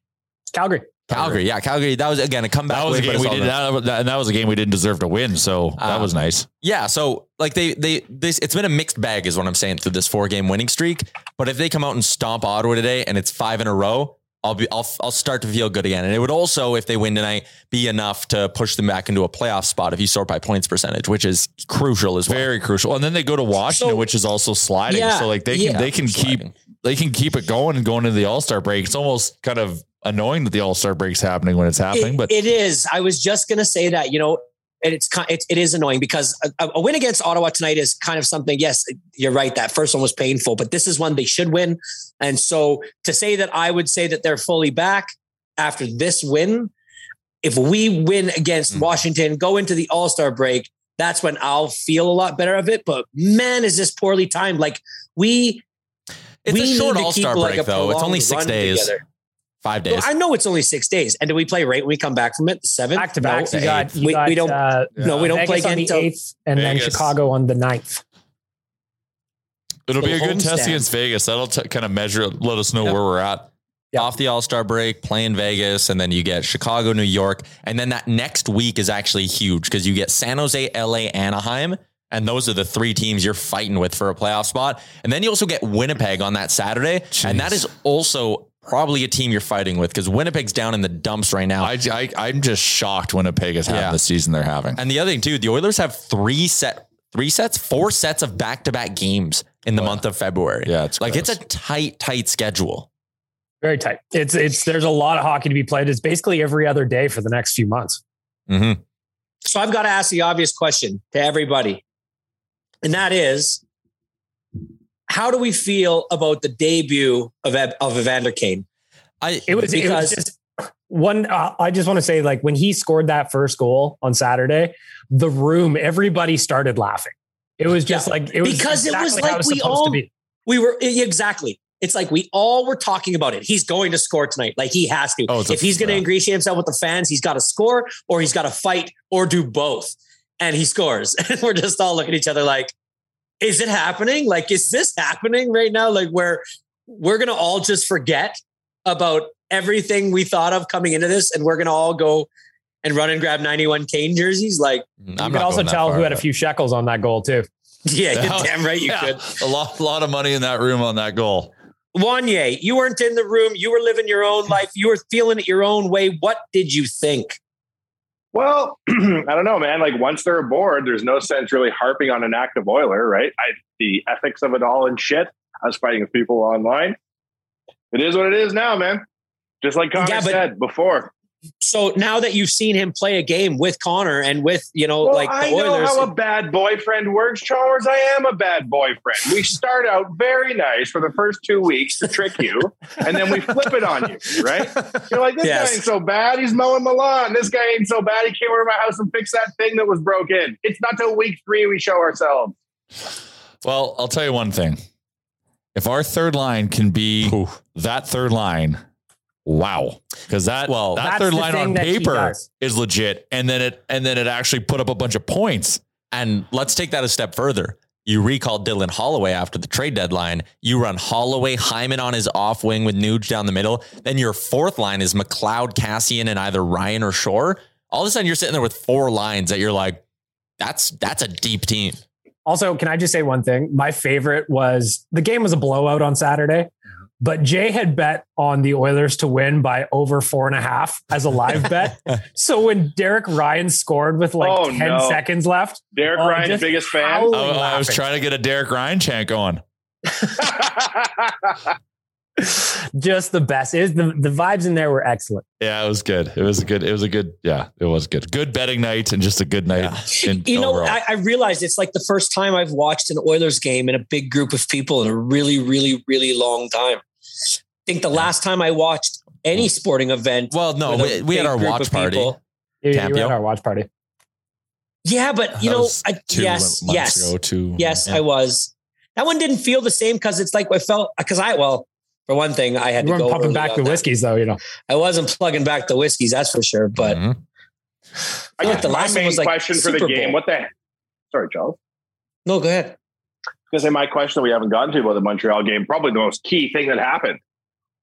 [SPEAKER 4] Calgary.
[SPEAKER 3] Calgary. Yeah, Calgary. That was, again, a comeback.
[SPEAKER 5] That was a
[SPEAKER 3] win, but
[SPEAKER 5] game we did, that, that, and that was a game we didn't deserve to win. So that
[SPEAKER 3] Um,
[SPEAKER 5] was nice.
[SPEAKER 3] Yeah, so like they they this it's been a mixed bag is what I'm saying through this four game winning streak. But if they come out and stomp Ottawa today and it's five in a row, I'll be I'll I'll start to feel good again. And it would also, if they win tonight, be enough to push them back into a playoff spot if you sort by points percentage, which is crucial as well.
[SPEAKER 5] Very crucial. And then they go to Washington,
[SPEAKER 6] So-
[SPEAKER 5] which is also sliding.
[SPEAKER 6] Yeah,
[SPEAKER 5] so like they can
[SPEAKER 6] yeah.
[SPEAKER 5] they can keep they can keep it going and going into the All Star break. It's almost kind of annoying that the All Star break's happening when it's happening.
[SPEAKER 6] It-
[SPEAKER 5] but
[SPEAKER 6] it is. I was just going to say that, you know, and it's kind it, it is annoying because a, a win against Ottawa tonight is kind of something. Yes, you're right. That first one was painful, but this is one they should win. And so to say that I would say that they're fully back after this win, if we win against
[SPEAKER 3] Mm.
[SPEAKER 6] Washington, go into the All Star break, that's when I'll feel a lot better of it. But man, is this poorly timed? Like we,
[SPEAKER 3] It's
[SPEAKER 6] we
[SPEAKER 3] a short
[SPEAKER 6] need to
[SPEAKER 3] All Star
[SPEAKER 6] keep,
[SPEAKER 3] break
[SPEAKER 6] like, a
[SPEAKER 3] though. It's only six days,
[SPEAKER 6] together.
[SPEAKER 3] Five
[SPEAKER 6] Well,
[SPEAKER 3] days.
[SPEAKER 6] I know it's only six days. And do we play right when we come back from it? The seventh?
[SPEAKER 4] Back to back.
[SPEAKER 3] the
[SPEAKER 4] You got, you
[SPEAKER 6] We-
[SPEAKER 4] got
[SPEAKER 6] we don't-
[SPEAKER 4] uh,
[SPEAKER 6] No, we don't
[SPEAKER 4] Vegas
[SPEAKER 6] play
[SPEAKER 4] on the
[SPEAKER 6] until
[SPEAKER 4] eighth, and then Chicago on the ninth.
[SPEAKER 5] it'll be a good test
[SPEAKER 6] homestand.
[SPEAKER 5] against Vegas. That'll t- kind of measure, let us know
[SPEAKER 6] Yep.
[SPEAKER 5] where we're at.
[SPEAKER 4] Yeah.
[SPEAKER 3] Off the All Star break, playing Vegas, and then you get Chicago, New York, and then that next week is actually huge because you get San Jose, LA, Anaheim, and those are the three teams you're fighting with for a playoff spot. And then you also get Winnipeg on that Saturday, and that is also probably a team you're fighting with because Winnipeg's down in the dumps right now.
[SPEAKER 5] I, I I'm just shocked Winnipeg is having
[SPEAKER 3] Yeah.
[SPEAKER 5] the season they're having.
[SPEAKER 3] and the other thing too, the Oilers have three set, three sets, four sets of back to back games in the
[SPEAKER 5] Wow.
[SPEAKER 3] month of February.
[SPEAKER 5] Yeah, it's
[SPEAKER 3] like it's a tight, tight schedule.
[SPEAKER 4] Very tight. It's it's there's a lot of hockey to be played. It's basically every other day for the next few months.
[SPEAKER 3] Mm-hmm.
[SPEAKER 6] So I've got to ask the obvious question to everybody. And that is how do we feel about the debut of of Evander Kane?
[SPEAKER 3] I
[SPEAKER 4] It was, it
[SPEAKER 6] Because-
[SPEAKER 4] was just one. Uh, I just want to say, like when he scored that first goal on Saturday, the room, everybody started laughing. It was just
[SPEAKER 6] Yeah,
[SPEAKER 4] like it was
[SPEAKER 6] because it was
[SPEAKER 4] exactly how
[SPEAKER 6] like we all-
[SPEAKER 4] be.
[SPEAKER 6] We were exactly. It's like we all were talking about it. He's going to score tonight. Like he has to.
[SPEAKER 5] Oh, it's a-
[SPEAKER 6] if he's going to
[SPEAKER 5] yeah.
[SPEAKER 6] ingratiate himself with the fans, he's got to score or he's got to fight or do both. And he scores. And we're just all looking at each other like, is it happening? Like, is this happening right now? Like where we're going to all just forget about everything we thought of coming into this and we're going to all go and run and grab 91 Kane jerseys. Like, mm,
[SPEAKER 3] I'm
[SPEAKER 4] You
[SPEAKER 3] not
[SPEAKER 4] could also tell
[SPEAKER 3] far,
[SPEAKER 4] who had a few shekels on that goal too.
[SPEAKER 6] yeah, you're
[SPEAKER 5] Yeah.
[SPEAKER 6] damn right you
[SPEAKER 5] Yeah,
[SPEAKER 6] could.
[SPEAKER 5] a lot, lot of money in that room on that goal.
[SPEAKER 6] Wanye, you weren't in the room. You were living your own life. You were feeling it your own way. What did you think?
[SPEAKER 2] Well, I don't know, man. Like once they're aboard, there's no sense really harping on an active oiler, right? I, the ethics of it all and shit. I was fighting with people online. It is what it is now, man. Just like Connor
[SPEAKER 6] Yeah, but-
[SPEAKER 2] said before.
[SPEAKER 6] So now that you've seen him play a game with Connor and with you know
[SPEAKER 2] Well,
[SPEAKER 6] like the
[SPEAKER 2] I know
[SPEAKER 6] Oilers,
[SPEAKER 2] how a bad boyfriend works, Chalmers. I am a bad boyfriend. We start out very nice for the first two weeks to trick you, and then we flip it on you, right? You're like, this
[SPEAKER 6] Yes.
[SPEAKER 2] guy ain't so bad. He's mowing the lawn. This guy ain't so bad. He came over to my house and fixed that thing that was broken. It's not till week three we show ourselves.
[SPEAKER 5] Well, I'll tell you one thing. If our third line can be that third line, wow. Because that
[SPEAKER 3] Well,
[SPEAKER 5] that third line on paper is legit. And then it and then it actually put up a bunch of points.
[SPEAKER 3] And let's take that a step further. You recall Dylan Holloway after the trade deadline. You run Holloway, Hyman on his off wing with Nuge down the middle. Then your fourth line is McLeod, Kassian, and either Ryan or Shore. All of a sudden, you're sitting there with four lines that you're like, that's that's a deep team.
[SPEAKER 4] Also, can I just say one thing? My favorite was the game was a blowout on Saturday, but Jay had bet on the Oilers to win by over four and a half as a live bet. So when Derek Ryan scored with like
[SPEAKER 2] Oh,
[SPEAKER 4] 10
[SPEAKER 2] no.
[SPEAKER 4] seconds left,
[SPEAKER 2] Derek
[SPEAKER 4] Oh,
[SPEAKER 2] Ryan's biggest fan.
[SPEAKER 4] howling
[SPEAKER 5] I, oh, I was trying to get a Derek Ryan chant going.
[SPEAKER 4] just the best. It was the, the vibes in there were excellent.
[SPEAKER 5] Yeah, it was good. It was a good. It was a good. Yeah, it was good. Good betting night and just a good night. in
[SPEAKER 6] you know,
[SPEAKER 5] overall.
[SPEAKER 6] I, I realized it's like the first time I've watched an Oilers game in a big group of people in a really, really, really long time. I think the last time I watched any sporting event.
[SPEAKER 3] Well, no, we, we had our watch party.
[SPEAKER 6] people-
[SPEAKER 4] You, you were at our watch party.
[SPEAKER 6] Yeah, but you know, I,
[SPEAKER 5] two
[SPEAKER 6] yes, yes,
[SPEAKER 5] ago. Two.
[SPEAKER 6] yes,
[SPEAKER 3] Yeah.
[SPEAKER 6] I was. That one didn't feel the same because it's like I felt because I well, for one thing, I had
[SPEAKER 4] You
[SPEAKER 6] to go
[SPEAKER 4] pumping back
[SPEAKER 6] on
[SPEAKER 4] the
[SPEAKER 6] that.
[SPEAKER 4] whiskeys though, you know.
[SPEAKER 6] I wasn't plugging back the whiskeys, that's for sure. But
[SPEAKER 3] Mhm.
[SPEAKER 2] I
[SPEAKER 6] feel
[SPEAKER 2] guess
[SPEAKER 6] like the last one
[SPEAKER 2] main
[SPEAKER 6] was like
[SPEAKER 2] question for the game.
[SPEAKER 6] Bowl.
[SPEAKER 2] What the? Sorry, Charles.
[SPEAKER 6] no, go ahead.
[SPEAKER 2] Because say my question that we haven't gotten to about the Montreal game, probably the most key thing that happened.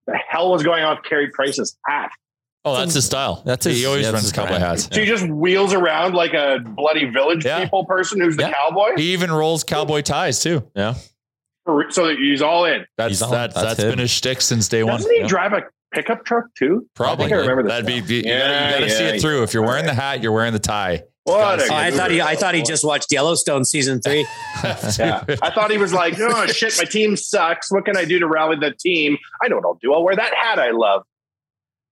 [SPEAKER 2] The hell was going on with Carey Price's hat?
[SPEAKER 5] Oh, that's his style.
[SPEAKER 3] That's
[SPEAKER 5] he always
[SPEAKER 3] yeah,
[SPEAKER 5] runs
[SPEAKER 3] his
[SPEAKER 5] cowboy
[SPEAKER 3] brand.
[SPEAKER 5] hats.
[SPEAKER 2] So he just wheels around like a bloody village
[SPEAKER 5] Yeah.
[SPEAKER 2] people person who's the cowboy.
[SPEAKER 5] He even rolls cowboy ties too.
[SPEAKER 3] Yeah.
[SPEAKER 2] So that he's all in.
[SPEAKER 5] That's
[SPEAKER 3] He's on-
[SPEAKER 5] that's
[SPEAKER 3] that's
[SPEAKER 5] that's
[SPEAKER 3] him.
[SPEAKER 5] been his shtick since day one.
[SPEAKER 2] Doesn't he
[SPEAKER 3] yeah.
[SPEAKER 2] drive a pickup truck too?
[SPEAKER 5] Probably.
[SPEAKER 2] I think I remember this.
[SPEAKER 5] That'd be
[SPEAKER 2] now.
[SPEAKER 5] you, gotta,
[SPEAKER 2] Yeah,
[SPEAKER 5] you gotta see it through. If you're
[SPEAKER 2] yeah.
[SPEAKER 5] wearing the hat, you're wearing the tie.
[SPEAKER 2] What a
[SPEAKER 6] Oh, I thought he, I thought he just watched Yellowstone season three.
[SPEAKER 2] Yeah. I thought he was like, oh shit, my team sucks. What can I do to rally the team? I know what I'll do. I'll wear that hat I love.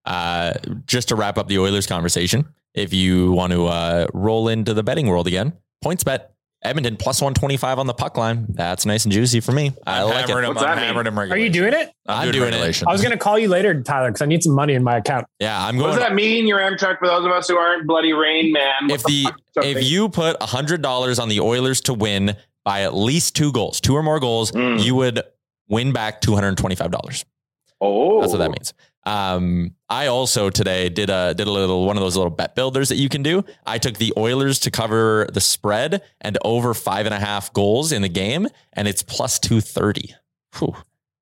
[SPEAKER 3] Uh, just to wrap up the Oilers conversation, if you want to uh, roll into the betting world again, PointsBet Edmonton plus 125 on the puck line. That's nice and juicy for me. I
[SPEAKER 5] I'm
[SPEAKER 3] like
[SPEAKER 5] hammering
[SPEAKER 3] it.
[SPEAKER 5] him.
[SPEAKER 2] What's
[SPEAKER 5] I'm
[SPEAKER 2] that mean?
[SPEAKER 5] hammering him
[SPEAKER 4] Are you doing it?
[SPEAKER 3] I'm doing it.
[SPEAKER 4] I was gonna call you later, Tyler, because I need some money in my account.
[SPEAKER 3] Yeah, I'm going.
[SPEAKER 2] What
[SPEAKER 3] going.
[SPEAKER 2] does that mean, Yaremchuk, for those of us who aren't bloody Rain Man? What
[SPEAKER 3] if the
[SPEAKER 2] fuck does that
[SPEAKER 3] if you put hundred dollars on the Oilers to win by at least two goals, two or more goals,
[SPEAKER 2] Mm.
[SPEAKER 3] you would win back two hundred and twenty five dollars.
[SPEAKER 2] oh,
[SPEAKER 3] That's what that means. Um, I also today did a did a little one of those little bet builders that you can do. I took the Oilers to cover the spread and over five and a half goals in the game, and it's plus two thirty.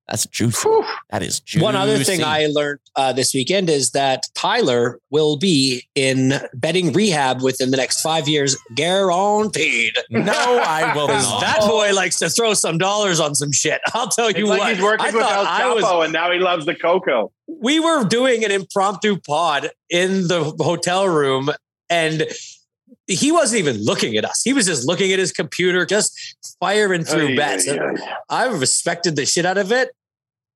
[SPEAKER 3] That's juicy.
[SPEAKER 2] Whew.
[SPEAKER 3] That is juicy.
[SPEAKER 6] One other thing I learned uh, this weekend is that Tyler will be in betting rehab within the next five years, guaranteed.
[SPEAKER 3] no, I will
[SPEAKER 6] Because
[SPEAKER 3] not.
[SPEAKER 6] that boy likes to throw some dollars on some shit. I'll tell
[SPEAKER 2] It's
[SPEAKER 6] you
[SPEAKER 2] like
[SPEAKER 6] what.
[SPEAKER 2] he's working
[SPEAKER 6] I
[SPEAKER 2] with El
[SPEAKER 6] thought I was
[SPEAKER 2] and now he loves the cocoa.
[SPEAKER 6] we were doing an impromptu pod in the hotel room and he wasn't even looking at us. He was just looking at his computer, just firing through
[SPEAKER 2] Ay,
[SPEAKER 6] bets.
[SPEAKER 2] ay, ay.
[SPEAKER 6] I respected the shit out of it.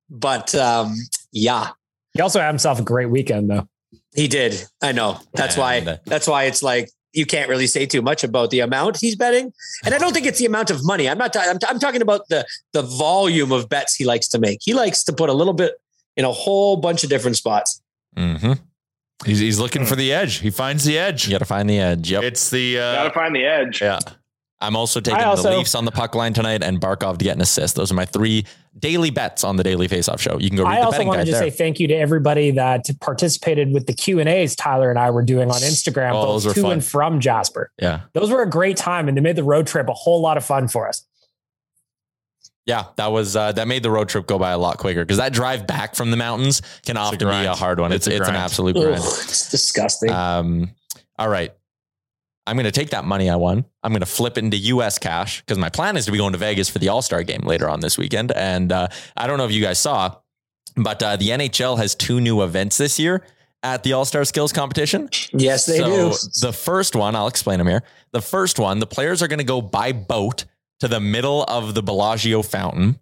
[SPEAKER 6] But um, yeah,
[SPEAKER 4] He also had himself a great weekend though.
[SPEAKER 6] he did. I know. That's
[SPEAKER 3] And-
[SPEAKER 6] why that's why it's like you can't really say too much about the amount he's betting. And I don't think it's the amount of money. I'm not ta- I'm, I'm talking about the the volume of bets he likes to make. He likes to put a little bit in a whole bunch of different spots.
[SPEAKER 3] Mm-hmm.
[SPEAKER 5] He's, he's looking for the edge. He finds the edge.
[SPEAKER 3] You got to find the edge. Yep.
[SPEAKER 5] It's the uh,
[SPEAKER 2] Gotta
[SPEAKER 5] uh,
[SPEAKER 2] find the edge.
[SPEAKER 5] yeah.
[SPEAKER 3] I'm also taking
[SPEAKER 4] also-
[SPEAKER 3] the Leafs on the puck line tonight and Barkov to get an assist. Those are my three daily bets on the Daily Faceoff Show. You can go read
[SPEAKER 4] I
[SPEAKER 3] the
[SPEAKER 4] also
[SPEAKER 3] betting
[SPEAKER 4] want to just
[SPEAKER 3] there.
[SPEAKER 4] say thank you to everybody that participated with the Q and A's Tyler and I were doing on Instagram,
[SPEAKER 5] Oh, those were
[SPEAKER 4] both to
[SPEAKER 5] fun.
[SPEAKER 4] and from Jasper.
[SPEAKER 3] yeah.
[SPEAKER 4] Those were a great time, and they made the road trip a whole lot of fun for us.
[SPEAKER 3] Yeah, that was uh, that made the road trip go by a lot quicker because that drive back from the mountains can often be a hard one. It's
[SPEAKER 5] It's
[SPEAKER 3] it's,
[SPEAKER 5] a
[SPEAKER 3] an
[SPEAKER 5] grind.
[SPEAKER 3] absolute
[SPEAKER 6] Ugh,
[SPEAKER 3] grind.
[SPEAKER 6] it's disgusting.
[SPEAKER 3] Um, all right, I'm going to take that money I won. I'm going to flip it into U.S. cash because my plan is to be going to Vegas for the All Star game later on this weekend. And uh, I don't know if you guys saw, but uh, the NHL has two new events this year at the All Star Skills Competition.
[SPEAKER 6] yes, they do.
[SPEAKER 3] The first one, I'll explain them here. The first one, the players are going to go by boat to the middle of the Bellagio fountain.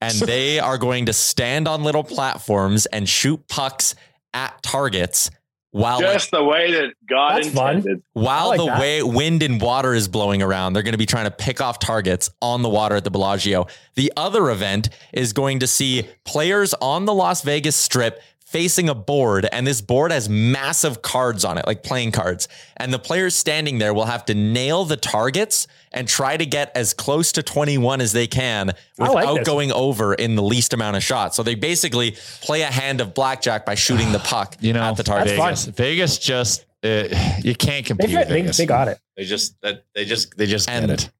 [SPEAKER 3] and they are going to stand on little platforms and shoot pucks at targets while like,
[SPEAKER 2] Just the way that God
[SPEAKER 4] That's fun.
[SPEAKER 3] while
[SPEAKER 4] like
[SPEAKER 3] the
[SPEAKER 4] that.
[SPEAKER 3] way wind and water is blowing around, they're going to be trying to pick off targets on the water at the Bellagio. The other event is going to see players on the Las Vegas Strip facing a board, and this board has massive cards on it, like playing cards. And the players standing there will have to nail the targets and try to get as close to 21 as they can
[SPEAKER 4] I like
[SPEAKER 3] without going over in the least amount of shots. So they basically play a hand of blackjack by shooting the puck
[SPEAKER 5] You know,
[SPEAKER 3] at the target.
[SPEAKER 5] Vegas, Vegas just uh, you can't compete.
[SPEAKER 4] they,
[SPEAKER 5] with Vegas.
[SPEAKER 4] they got it.
[SPEAKER 5] They just that they just they just
[SPEAKER 3] And-
[SPEAKER 5] get it.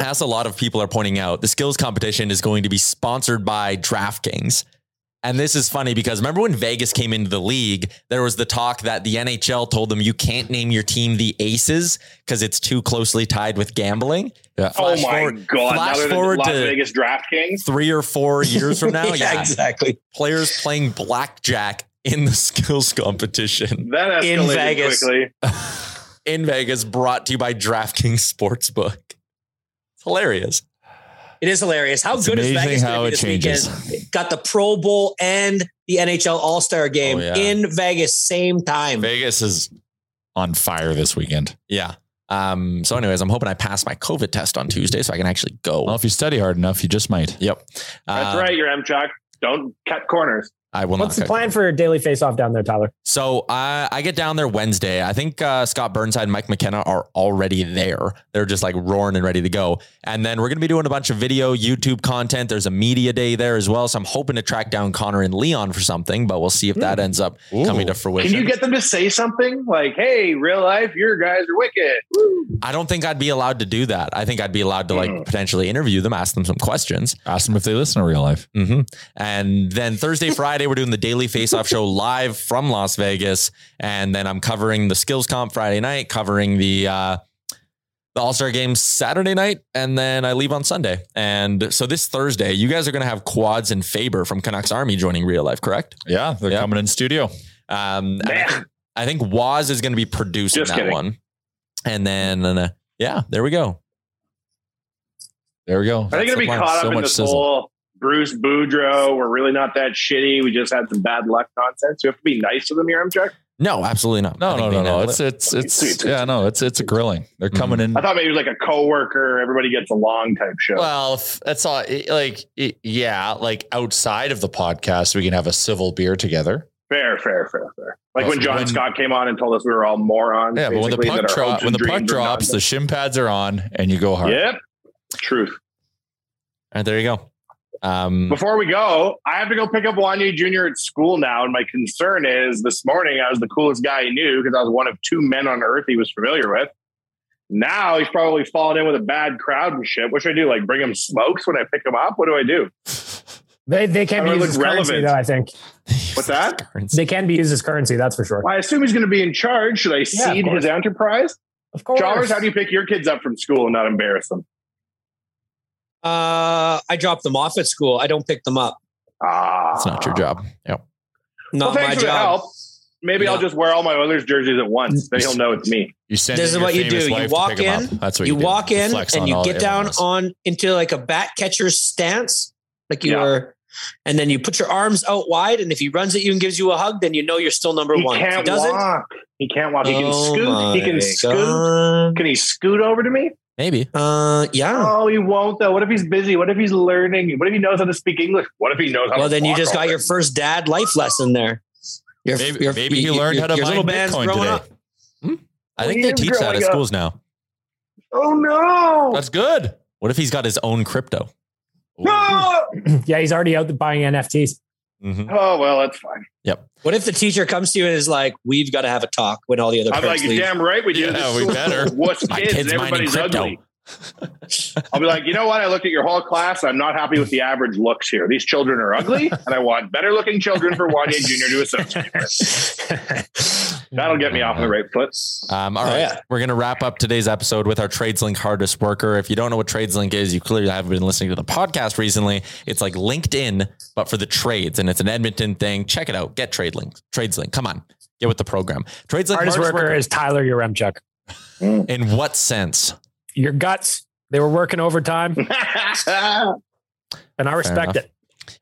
[SPEAKER 3] as a lot of people are pointing out, the skills competition is going to be sponsored by DraftKings. And this is funny because remember when Vegas came into the league, there was the talk that the NHL told them you can't name your team the Aces because it's too closely tied with gambling.
[SPEAKER 5] Yeah.
[SPEAKER 2] Oh my
[SPEAKER 3] forward-
[SPEAKER 2] God.
[SPEAKER 3] flash
[SPEAKER 2] now they're the
[SPEAKER 3] forward
[SPEAKER 2] Las
[SPEAKER 3] to-
[SPEAKER 2] Vegas DraftKings.
[SPEAKER 3] Three or four years from now,
[SPEAKER 6] yeah,
[SPEAKER 3] yeah,
[SPEAKER 6] exactly.
[SPEAKER 3] players playing blackjack in the skills competition
[SPEAKER 2] That
[SPEAKER 6] In Vegas.
[SPEAKER 2] quickly.
[SPEAKER 3] in Vegas, brought to you by DraftKings Sportsbook. It's hilarious.
[SPEAKER 6] It is hilarious. How
[SPEAKER 5] It's
[SPEAKER 6] good is Vegas
[SPEAKER 5] how
[SPEAKER 6] going
[SPEAKER 5] it
[SPEAKER 6] to be
[SPEAKER 5] changes.
[SPEAKER 6] this weekend? Got the Pro Bowl and the NHL All Star game
[SPEAKER 3] Oh, yeah.
[SPEAKER 6] in Vegas same time.
[SPEAKER 5] Vegas is on fire this weekend.
[SPEAKER 3] Yeah. Um, so, anyways, I'm hoping I pass my COVID test on Tuesday so I can actually go.
[SPEAKER 5] Well, if you study hard enough, you just might.
[SPEAKER 3] Yep.
[SPEAKER 2] That's
[SPEAKER 3] Uh,
[SPEAKER 2] right. You're M Chuck. Don't cut corners.
[SPEAKER 3] I will
[SPEAKER 4] What's
[SPEAKER 3] not.
[SPEAKER 4] the plan for daily face off down there, Tyler?
[SPEAKER 3] So I I get down there Wednesday. I think uh, Scott Burnside and Mike McKenna are already there. They're just like roaring and ready to go. And then we're going to be doing a bunch of video, YouTube content. There's a media day there as well. So I'm hoping to track down Connor and Leon for something, but we'll see if that ends up coming to fruition.
[SPEAKER 2] Can you get them to say something like, hey, real life, your guys are wicked? Woo.
[SPEAKER 3] I don't think I'd be allowed to do that. I think I'd be allowed to like
[SPEAKER 2] Mm.
[SPEAKER 3] potentially interview them, ask them some questions.
[SPEAKER 5] Ask them if they listen to real life.
[SPEAKER 3] hmm And then Thursday, Friday, we're doing the daily face off show live from Las Vegas. And then I'm covering the skills comp Friday night, covering the, uh, the All Star game Saturday night, and then I leave on Sunday. And so this Thursday, you guys are going to have Quads and Faber from Canucks Army joining real life, correct?
[SPEAKER 5] Yeah, they're
[SPEAKER 3] Yeah.
[SPEAKER 5] coming in studio.
[SPEAKER 3] Um, I, think, I think Waz is going to be producing
[SPEAKER 2] Just
[SPEAKER 3] that
[SPEAKER 2] kidding.
[SPEAKER 3] one. And then, uh, yeah, there we go.
[SPEAKER 5] There we go.
[SPEAKER 2] Are they going to be
[SPEAKER 3] the plan.
[SPEAKER 2] caught
[SPEAKER 3] So
[SPEAKER 2] up in
[SPEAKER 3] much
[SPEAKER 2] this
[SPEAKER 3] sizzle.
[SPEAKER 2] whole Bruce Boudreau? We're really not that shitty. We just had some bad luck nonsense. You have to be nice to them here, M Chuck.
[SPEAKER 3] No, absolutely not. I
[SPEAKER 5] No, no, no, no. It's it's it's
[SPEAKER 2] Sweet, sweet,
[SPEAKER 5] yeah, no. It's it's a grilling. They're mm-hmm. coming in.
[SPEAKER 2] I thought maybe it was like a coworker, everybody gets along type show.
[SPEAKER 5] Well, that's all. Like, yeah, like outside of the podcast, we can have a civil beer together.
[SPEAKER 2] fair, fair, fair, fair. Like
[SPEAKER 5] Well,
[SPEAKER 2] when John
[SPEAKER 5] when-
[SPEAKER 2] Scott came on and told us we were all morons.
[SPEAKER 5] Yeah, but when the puck
[SPEAKER 2] that our
[SPEAKER 5] drop,
[SPEAKER 2] hopes
[SPEAKER 5] when the puck drops, the
[SPEAKER 2] nonsense.
[SPEAKER 5] shin pads are on, and you go hard.
[SPEAKER 2] Yep. Truth.
[SPEAKER 3] All right, there you go. Um,
[SPEAKER 2] Before we go, I have to go pick up Wanye Jr. at school now. And my concern is this morning I was the coolest guy he knew because I was one of two men on earth he was familiar with. Now he's probably fallen in with a bad crowd and shit. What should I do? Like bring him smokes when I pick him up? What do I do?
[SPEAKER 4] They they can
[SPEAKER 2] How
[SPEAKER 4] be used as
[SPEAKER 2] look
[SPEAKER 4] currency, though. I think
[SPEAKER 2] What's that?
[SPEAKER 4] they can be used as currency. That's for sure.
[SPEAKER 2] Well, I assume he's going to be in charge. Should I
[SPEAKER 4] Yeah, of
[SPEAKER 2] seed
[SPEAKER 4] course.
[SPEAKER 2] his enterprise?
[SPEAKER 4] Of course.
[SPEAKER 2] Chalmers, how do you pick your kids up from school and not embarrass them?
[SPEAKER 6] Uh, I drop them off at school. I don't pick them up.
[SPEAKER 2] Ah,
[SPEAKER 3] It's not your job. Yep.
[SPEAKER 6] Not
[SPEAKER 2] Well, thanks
[SPEAKER 6] my
[SPEAKER 2] for the
[SPEAKER 6] job.
[SPEAKER 2] help. Maybe I'll just wear all my Oilers jerseys at once. Then he'll know it's me.
[SPEAKER 5] You send
[SPEAKER 6] This is what you do. You walk in.
[SPEAKER 5] That's what
[SPEAKER 6] you
[SPEAKER 5] you, do.
[SPEAKER 6] walk in
[SPEAKER 5] Flex
[SPEAKER 6] and you get down
[SPEAKER 5] everyone else.
[SPEAKER 6] on into like a bat catcher's stance, like you
[SPEAKER 2] Yeah.
[SPEAKER 6] were, and then you put your arms out wide. And if he runs at you and gives you a hug, then you know you're still number
[SPEAKER 2] He
[SPEAKER 6] one. If
[SPEAKER 2] can't
[SPEAKER 6] he doesn't,
[SPEAKER 2] walk. He can't walk. He can
[SPEAKER 6] oh
[SPEAKER 2] scoot. He can
[SPEAKER 6] my
[SPEAKER 2] scoot. Can he scoot over to me?
[SPEAKER 3] Maybe.
[SPEAKER 6] Uh, yeah.
[SPEAKER 2] Oh, he won't though. What if he's busy? What if he's learning? What if he knows how to speak English? What if he knows how
[SPEAKER 6] Well,
[SPEAKER 2] to
[SPEAKER 6] then you just got
[SPEAKER 2] already?
[SPEAKER 6] your first dad life lesson there. Your,
[SPEAKER 5] Maybe,
[SPEAKER 6] your-
[SPEAKER 5] maybe he learned
[SPEAKER 6] your-
[SPEAKER 5] how to
[SPEAKER 6] your little
[SPEAKER 5] mine Bitcoin today.
[SPEAKER 6] up.
[SPEAKER 3] I think
[SPEAKER 2] he
[SPEAKER 3] they teach that at
[SPEAKER 2] up.
[SPEAKER 3] schools now.
[SPEAKER 2] Oh no!
[SPEAKER 5] That's good.
[SPEAKER 3] What if he's got his own crypto?
[SPEAKER 2] no!
[SPEAKER 4] yeah, he's already out buying NFTs.
[SPEAKER 3] Mm-hmm.
[SPEAKER 2] Oh well, that's fine.
[SPEAKER 3] Yep.
[SPEAKER 6] What if the teacher comes to you and is like, "We've got to have a talk" when all the other
[SPEAKER 2] I'm like,
[SPEAKER 6] parents
[SPEAKER 2] you're
[SPEAKER 6] leave?
[SPEAKER 2] damn right we do.
[SPEAKER 5] Yeah,
[SPEAKER 2] This
[SPEAKER 5] we better.
[SPEAKER 2] full of Wuss
[SPEAKER 3] My
[SPEAKER 2] kids
[SPEAKER 3] kid's
[SPEAKER 2] everybody's ugly. I'll be like, you know what? I looked at your whole class. I'm not happy with the average looks here. These children are ugly, and I want better looking children for Wanye Jr. to associate with. That'll get me off on the right foot.
[SPEAKER 3] Um, all
[SPEAKER 6] Oh, yeah.
[SPEAKER 3] We're going to wrap up today's episode with our TradesLink hardest worker. If you don't know what TradesLink is, you clearly haven't been listening to the podcast recently. It's like LinkedIn, but for the trades, and it's an Edmonton thing. Check it out. Get TradeLink. TradesLink. Come on. Get with the program. TradesLink
[SPEAKER 4] Hardest worker is Tyler Yaremchuk.
[SPEAKER 3] In what sense?
[SPEAKER 4] Your guts. They were working overtime, and I respect it.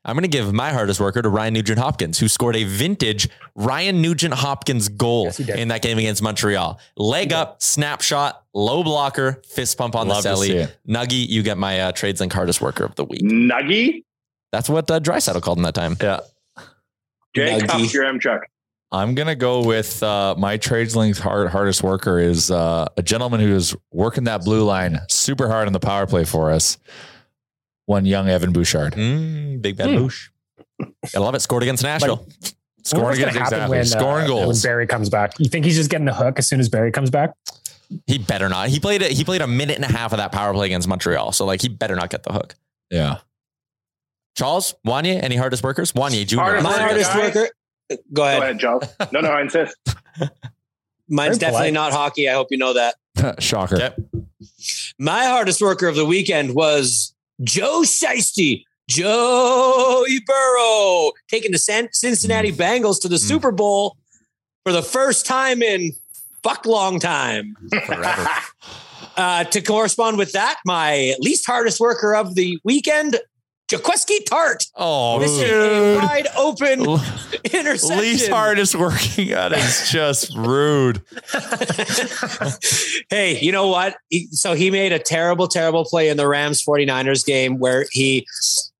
[SPEAKER 3] I'm going to give my hardest worker to Ryan Nugent Hopkins, who scored a vintage Ryan Nugent Hopkins goal
[SPEAKER 4] Yes,
[SPEAKER 3] in that game against Montreal. Leg up, snapshot, low blocker, fist pump on
[SPEAKER 5] Love
[SPEAKER 3] the
[SPEAKER 5] to see
[SPEAKER 3] celly. Nuggy, you get my uh, Trades Link hardest worker of the week.
[SPEAKER 2] Nuggy,
[SPEAKER 3] That's what uh, Draisaitl called him that time.
[SPEAKER 5] Yeah.
[SPEAKER 2] Jay
[SPEAKER 6] Nuggy.
[SPEAKER 2] Cups, your M Chuck.
[SPEAKER 5] I'm gonna go with uh, my trades links hard, hardest worker is uh, a gentleman who is working that blue line super hard on the power play for us. One young Evan Bouchard
[SPEAKER 3] Mm, big bad
[SPEAKER 4] Hmm.
[SPEAKER 3] boosh. I love it. Scored against Nashville.
[SPEAKER 5] scoring
[SPEAKER 4] What's gonna
[SPEAKER 5] against
[SPEAKER 4] happen
[SPEAKER 5] exactly
[SPEAKER 4] when,
[SPEAKER 5] scoring
[SPEAKER 4] uh,
[SPEAKER 5] goals.
[SPEAKER 4] when Barrie comes back. You think he's just getting the hook as soon as Barrie comes back?
[SPEAKER 3] He better not. He played it. He played a minute and a half of that power play against Montreal. So like he better not get the hook.
[SPEAKER 5] yeah,
[SPEAKER 3] Charles, Wanye, any hardest workers? Wanye Jr.
[SPEAKER 2] Hardest
[SPEAKER 6] My
[SPEAKER 2] worker
[SPEAKER 6] hardest
[SPEAKER 2] guy?
[SPEAKER 6] worker. Go ahead.
[SPEAKER 2] Go
[SPEAKER 6] ahead.
[SPEAKER 2] ahead, Joe. No, no, I insist.
[SPEAKER 6] Mine's
[SPEAKER 4] Very
[SPEAKER 6] definitely
[SPEAKER 4] polite.
[SPEAKER 6] not hockey. I hope you know that.
[SPEAKER 5] shocker.
[SPEAKER 3] Okay.
[SPEAKER 6] My hardest worker of the weekend was Joe Shiesty, Joey Burrow, taking the San- Cincinnati Bengals to the Super Bowl for the first time in fuck long time.
[SPEAKER 3] Forever.
[SPEAKER 6] Uh, to correspond with that, my least hardest worker of the weekend, Jaquiski Tartt,
[SPEAKER 3] Oh,
[SPEAKER 6] missing a wide open
[SPEAKER 5] L-
[SPEAKER 6] interception.
[SPEAKER 5] Least hardest working at is just rude.
[SPEAKER 6] hey, you know what? He, so he made a terrible, terrible play in the Rams 49ers game where he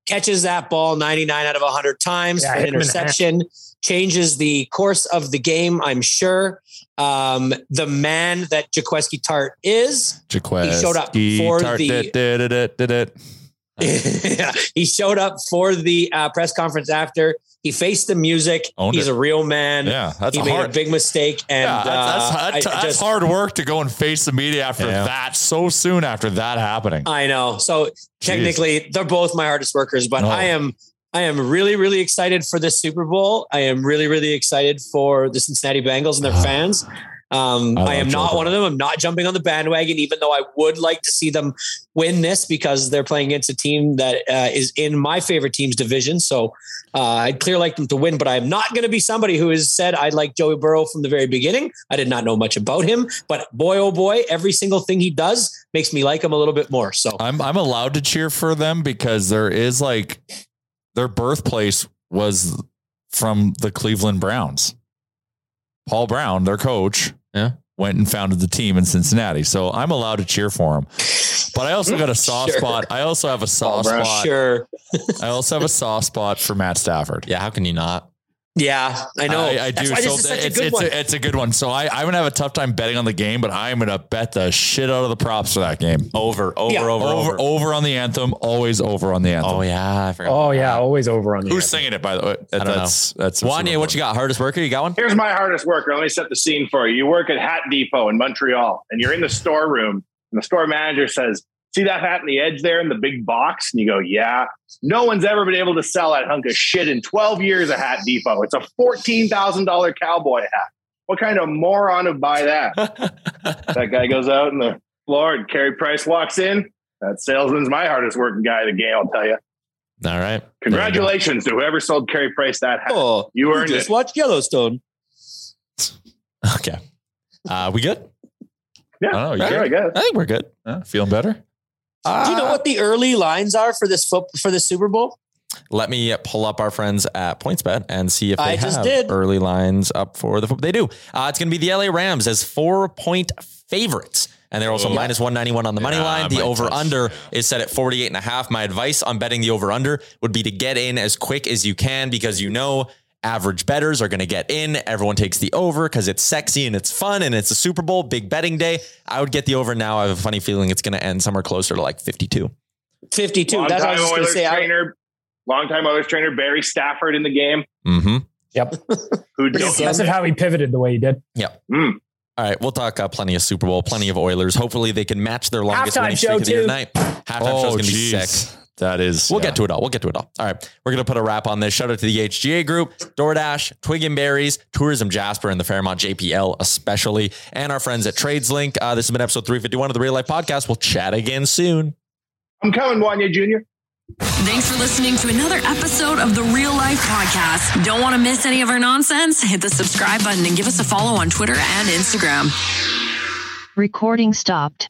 [SPEAKER 6] catches that ball 99 out of 100 times
[SPEAKER 4] Yeah,
[SPEAKER 6] for an
[SPEAKER 4] him in the hand.
[SPEAKER 6] interception, changes the course of the game, I'm sure. Um, the man that Jaquiski Tartt is,
[SPEAKER 5] Jaquez.
[SPEAKER 6] showed up for the- he showed up for the uh, press conference after. He faced the music.
[SPEAKER 5] Owned
[SPEAKER 6] He's
[SPEAKER 5] it.
[SPEAKER 6] a real man.
[SPEAKER 5] Yeah, that's
[SPEAKER 6] he made
[SPEAKER 5] hard.
[SPEAKER 6] a big mistake. And
[SPEAKER 5] yeah, that's, that's,
[SPEAKER 6] uh,
[SPEAKER 5] that's,
[SPEAKER 6] I
[SPEAKER 5] that's
[SPEAKER 6] just-
[SPEAKER 5] hard work to go and face the media after
[SPEAKER 3] Yeah.
[SPEAKER 5] that so soon after that happening.
[SPEAKER 6] I know. So technically, they're both my hardest workers, but
[SPEAKER 5] No.
[SPEAKER 6] I am I am really really excited for this Super Bowl. I am really really excited for the Cincinnati Bengals and their fans. Um,
[SPEAKER 5] I
[SPEAKER 6] I, am not one of them. I'm not jumping on the bandwagon, even though I would like to see them win this because they're playing against a team that uh, is in my favorite team's division. So uh, I'd clear like them to win, but I am not going to be somebody who has said I like Joey Burrow from the very beginning. I did not know much about him, but boy, oh boy, every single thing he does makes me like him a little bit more. So
[SPEAKER 5] I'm I'm allowed to cheer for them because there is like their birthplace was from the Cleveland Browns. Paul Brown, their coach,
[SPEAKER 3] Yeah.
[SPEAKER 5] went and founded the team in Cincinnati. So I'm allowed to cheer for him. But I also got a soft
[SPEAKER 6] Sure.
[SPEAKER 5] spot. I also have a oh, soft
[SPEAKER 2] Brown.
[SPEAKER 5] spot.
[SPEAKER 6] sure.
[SPEAKER 5] I also have a soft spot for Matt Stafford.
[SPEAKER 3] yeah. How can you not?
[SPEAKER 6] Yeah, I know.
[SPEAKER 5] I, I
[SPEAKER 6] That's
[SPEAKER 5] do.
[SPEAKER 6] why
[SPEAKER 5] So
[SPEAKER 6] this is such a
[SPEAKER 5] it's,
[SPEAKER 6] good
[SPEAKER 5] it's,
[SPEAKER 6] one.
[SPEAKER 5] a, it's a good one. So I, I'm gonna have a tough time betting on the game, but I'm gonna bet the shit out of the props for that game.
[SPEAKER 3] Over, over,
[SPEAKER 6] Yeah.
[SPEAKER 3] over,
[SPEAKER 5] Over,
[SPEAKER 3] over.
[SPEAKER 5] over on the anthem. Always over on the anthem.
[SPEAKER 3] Oh yeah, I forgot.
[SPEAKER 4] Oh yeah, always over on the. Anthem.
[SPEAKER 5] Who's
[SPEAKER 4] anthem.
[SPEAKER 5] singing it? By the way,
[SPEAKER 3] I don't
[SPEAKER 5] that's that's
[SPEAKER 3] Wanye, what you got? Hardest worker? You got one?
[SPEAKER 2] Here's my hardest worker. Let me set the scene for you. You work at Hat Depot in Montreal, and you're in the storeroom, and the store manager says, "See that hat in the edge there in the big box?" And you go, "Yeah." No one's ever been able to sell that hunk of shit in 12 years at Hat Depot. It's a $14,000 cowboy hat. What kind of moron would buy that? that guy goes out in the floor, and Carey Price walks in. That salesman's my hardest working guy of the game. I'll tell you.
[SPEAKER 3] All right.
[SPEAKER 2] Congratulations to whoever sold Carey Price that hat.
[SPEAKER 6] oh,
[SPEAKER 2] You earned
[SPEAKER 6] just
[SPEAKER 2] it.
[SPEAKER 6] watched Yellowstone.
[SPEAKER 3] Okay. Uh, we good?
[SPEAKER 2] Yeah,
[SPEAKER 5] Oh, you
[SPEAKER 2] sure,
[SPEAKER 5] good?
[SPEAKER 2] I guess.
[SPEAKER 3] I think we're good.
[SPEAKER 5] Uh, feeling better?
[SPEAKER 6] Do you know what the early lines are for this foot for the Super Bowl?
[SPEAKER 3] Let me pull up our friends at PointsBet and see if they
[SPEAKER 6] I
[SPEAKER 3] have
[SPEAKER 6] just did.
[SPEAKER 3] early lines up for the. They do. Uh, it's going to be the LA Rams as four point favorites. And they're also
[SPEAKER 5] Oh.
[SPEAKER 3] minus 191 on the money
[SPEAKER 5] Yeah,
[SPEAKER 3] line. The over
[SPEAKER 5] touch,
[SPEAKER 3] under
[SPEAKER 5] yeah.
[SPEAKER 3] is set at 48 and a half. My advice on betting the over under would be to get in as quick as you can because you know average betters are going to get in. Everyone takes the over because it's sexy and it's fun and it's a Super Bowl, big betting day. I would get the over now. I have a funny feeling it's going to end somewhere closer to like 52.
[SPEAKER 6] Fifty-two. That's what I was going to
[SPEAKER 2] Oilers
[SPEAKER 6] say. I,
[SPEAKER 2] trainer, longtime Oilers trainer Barry Stafford in the game.
[SPEAKER 3] Mm-hmm.
[SPEAKER 4] Yep.
[SPEAKER 2] Who
[SPEAKER 4] Pretty
[SPEAKER 2] don't
[SPEAKER 4] impressive how he pivoted the way he did.
[SPEAKER 2] Mm.
[SPEAKER 3] All right, we'll talk uh, plenty of Super Bowl, plenty of Oilers. Hopefully, they can match their longest
[SPEAKER 4] Halftime
[SPEAKER 3] winning streak of the year
[SPEAKER 4] too.
[SPEAKER 3] tonight. Halftime show's gonna be sick.
[SPEAKER 5] That is.
[SPEAKER 3] We'll
[SPEAKER 5] yeah.
[SPEAKER 3] get to it all. We'll get to it all. All right, we're gonna put a wrap on this. Shout out to the HGA Group, DoorDash, Twig and Berries, Tourism Jasper, and the Fairmont JPL especially, and our friends at TradesLink. Uh, this has been episode 351 of the Real Life Podcast. We'll chat again soon.
[SPEAKER 2] I'm coming, Wanye Jr.
[SPEAKER 7] Thanks for listening to another episode of the Real Life Podcast. Don't want to miss any of our nonsense? Hit the subscribe button and give us a follow on Twitter and Instagram.
[SPEAKER 8] Recording stopped.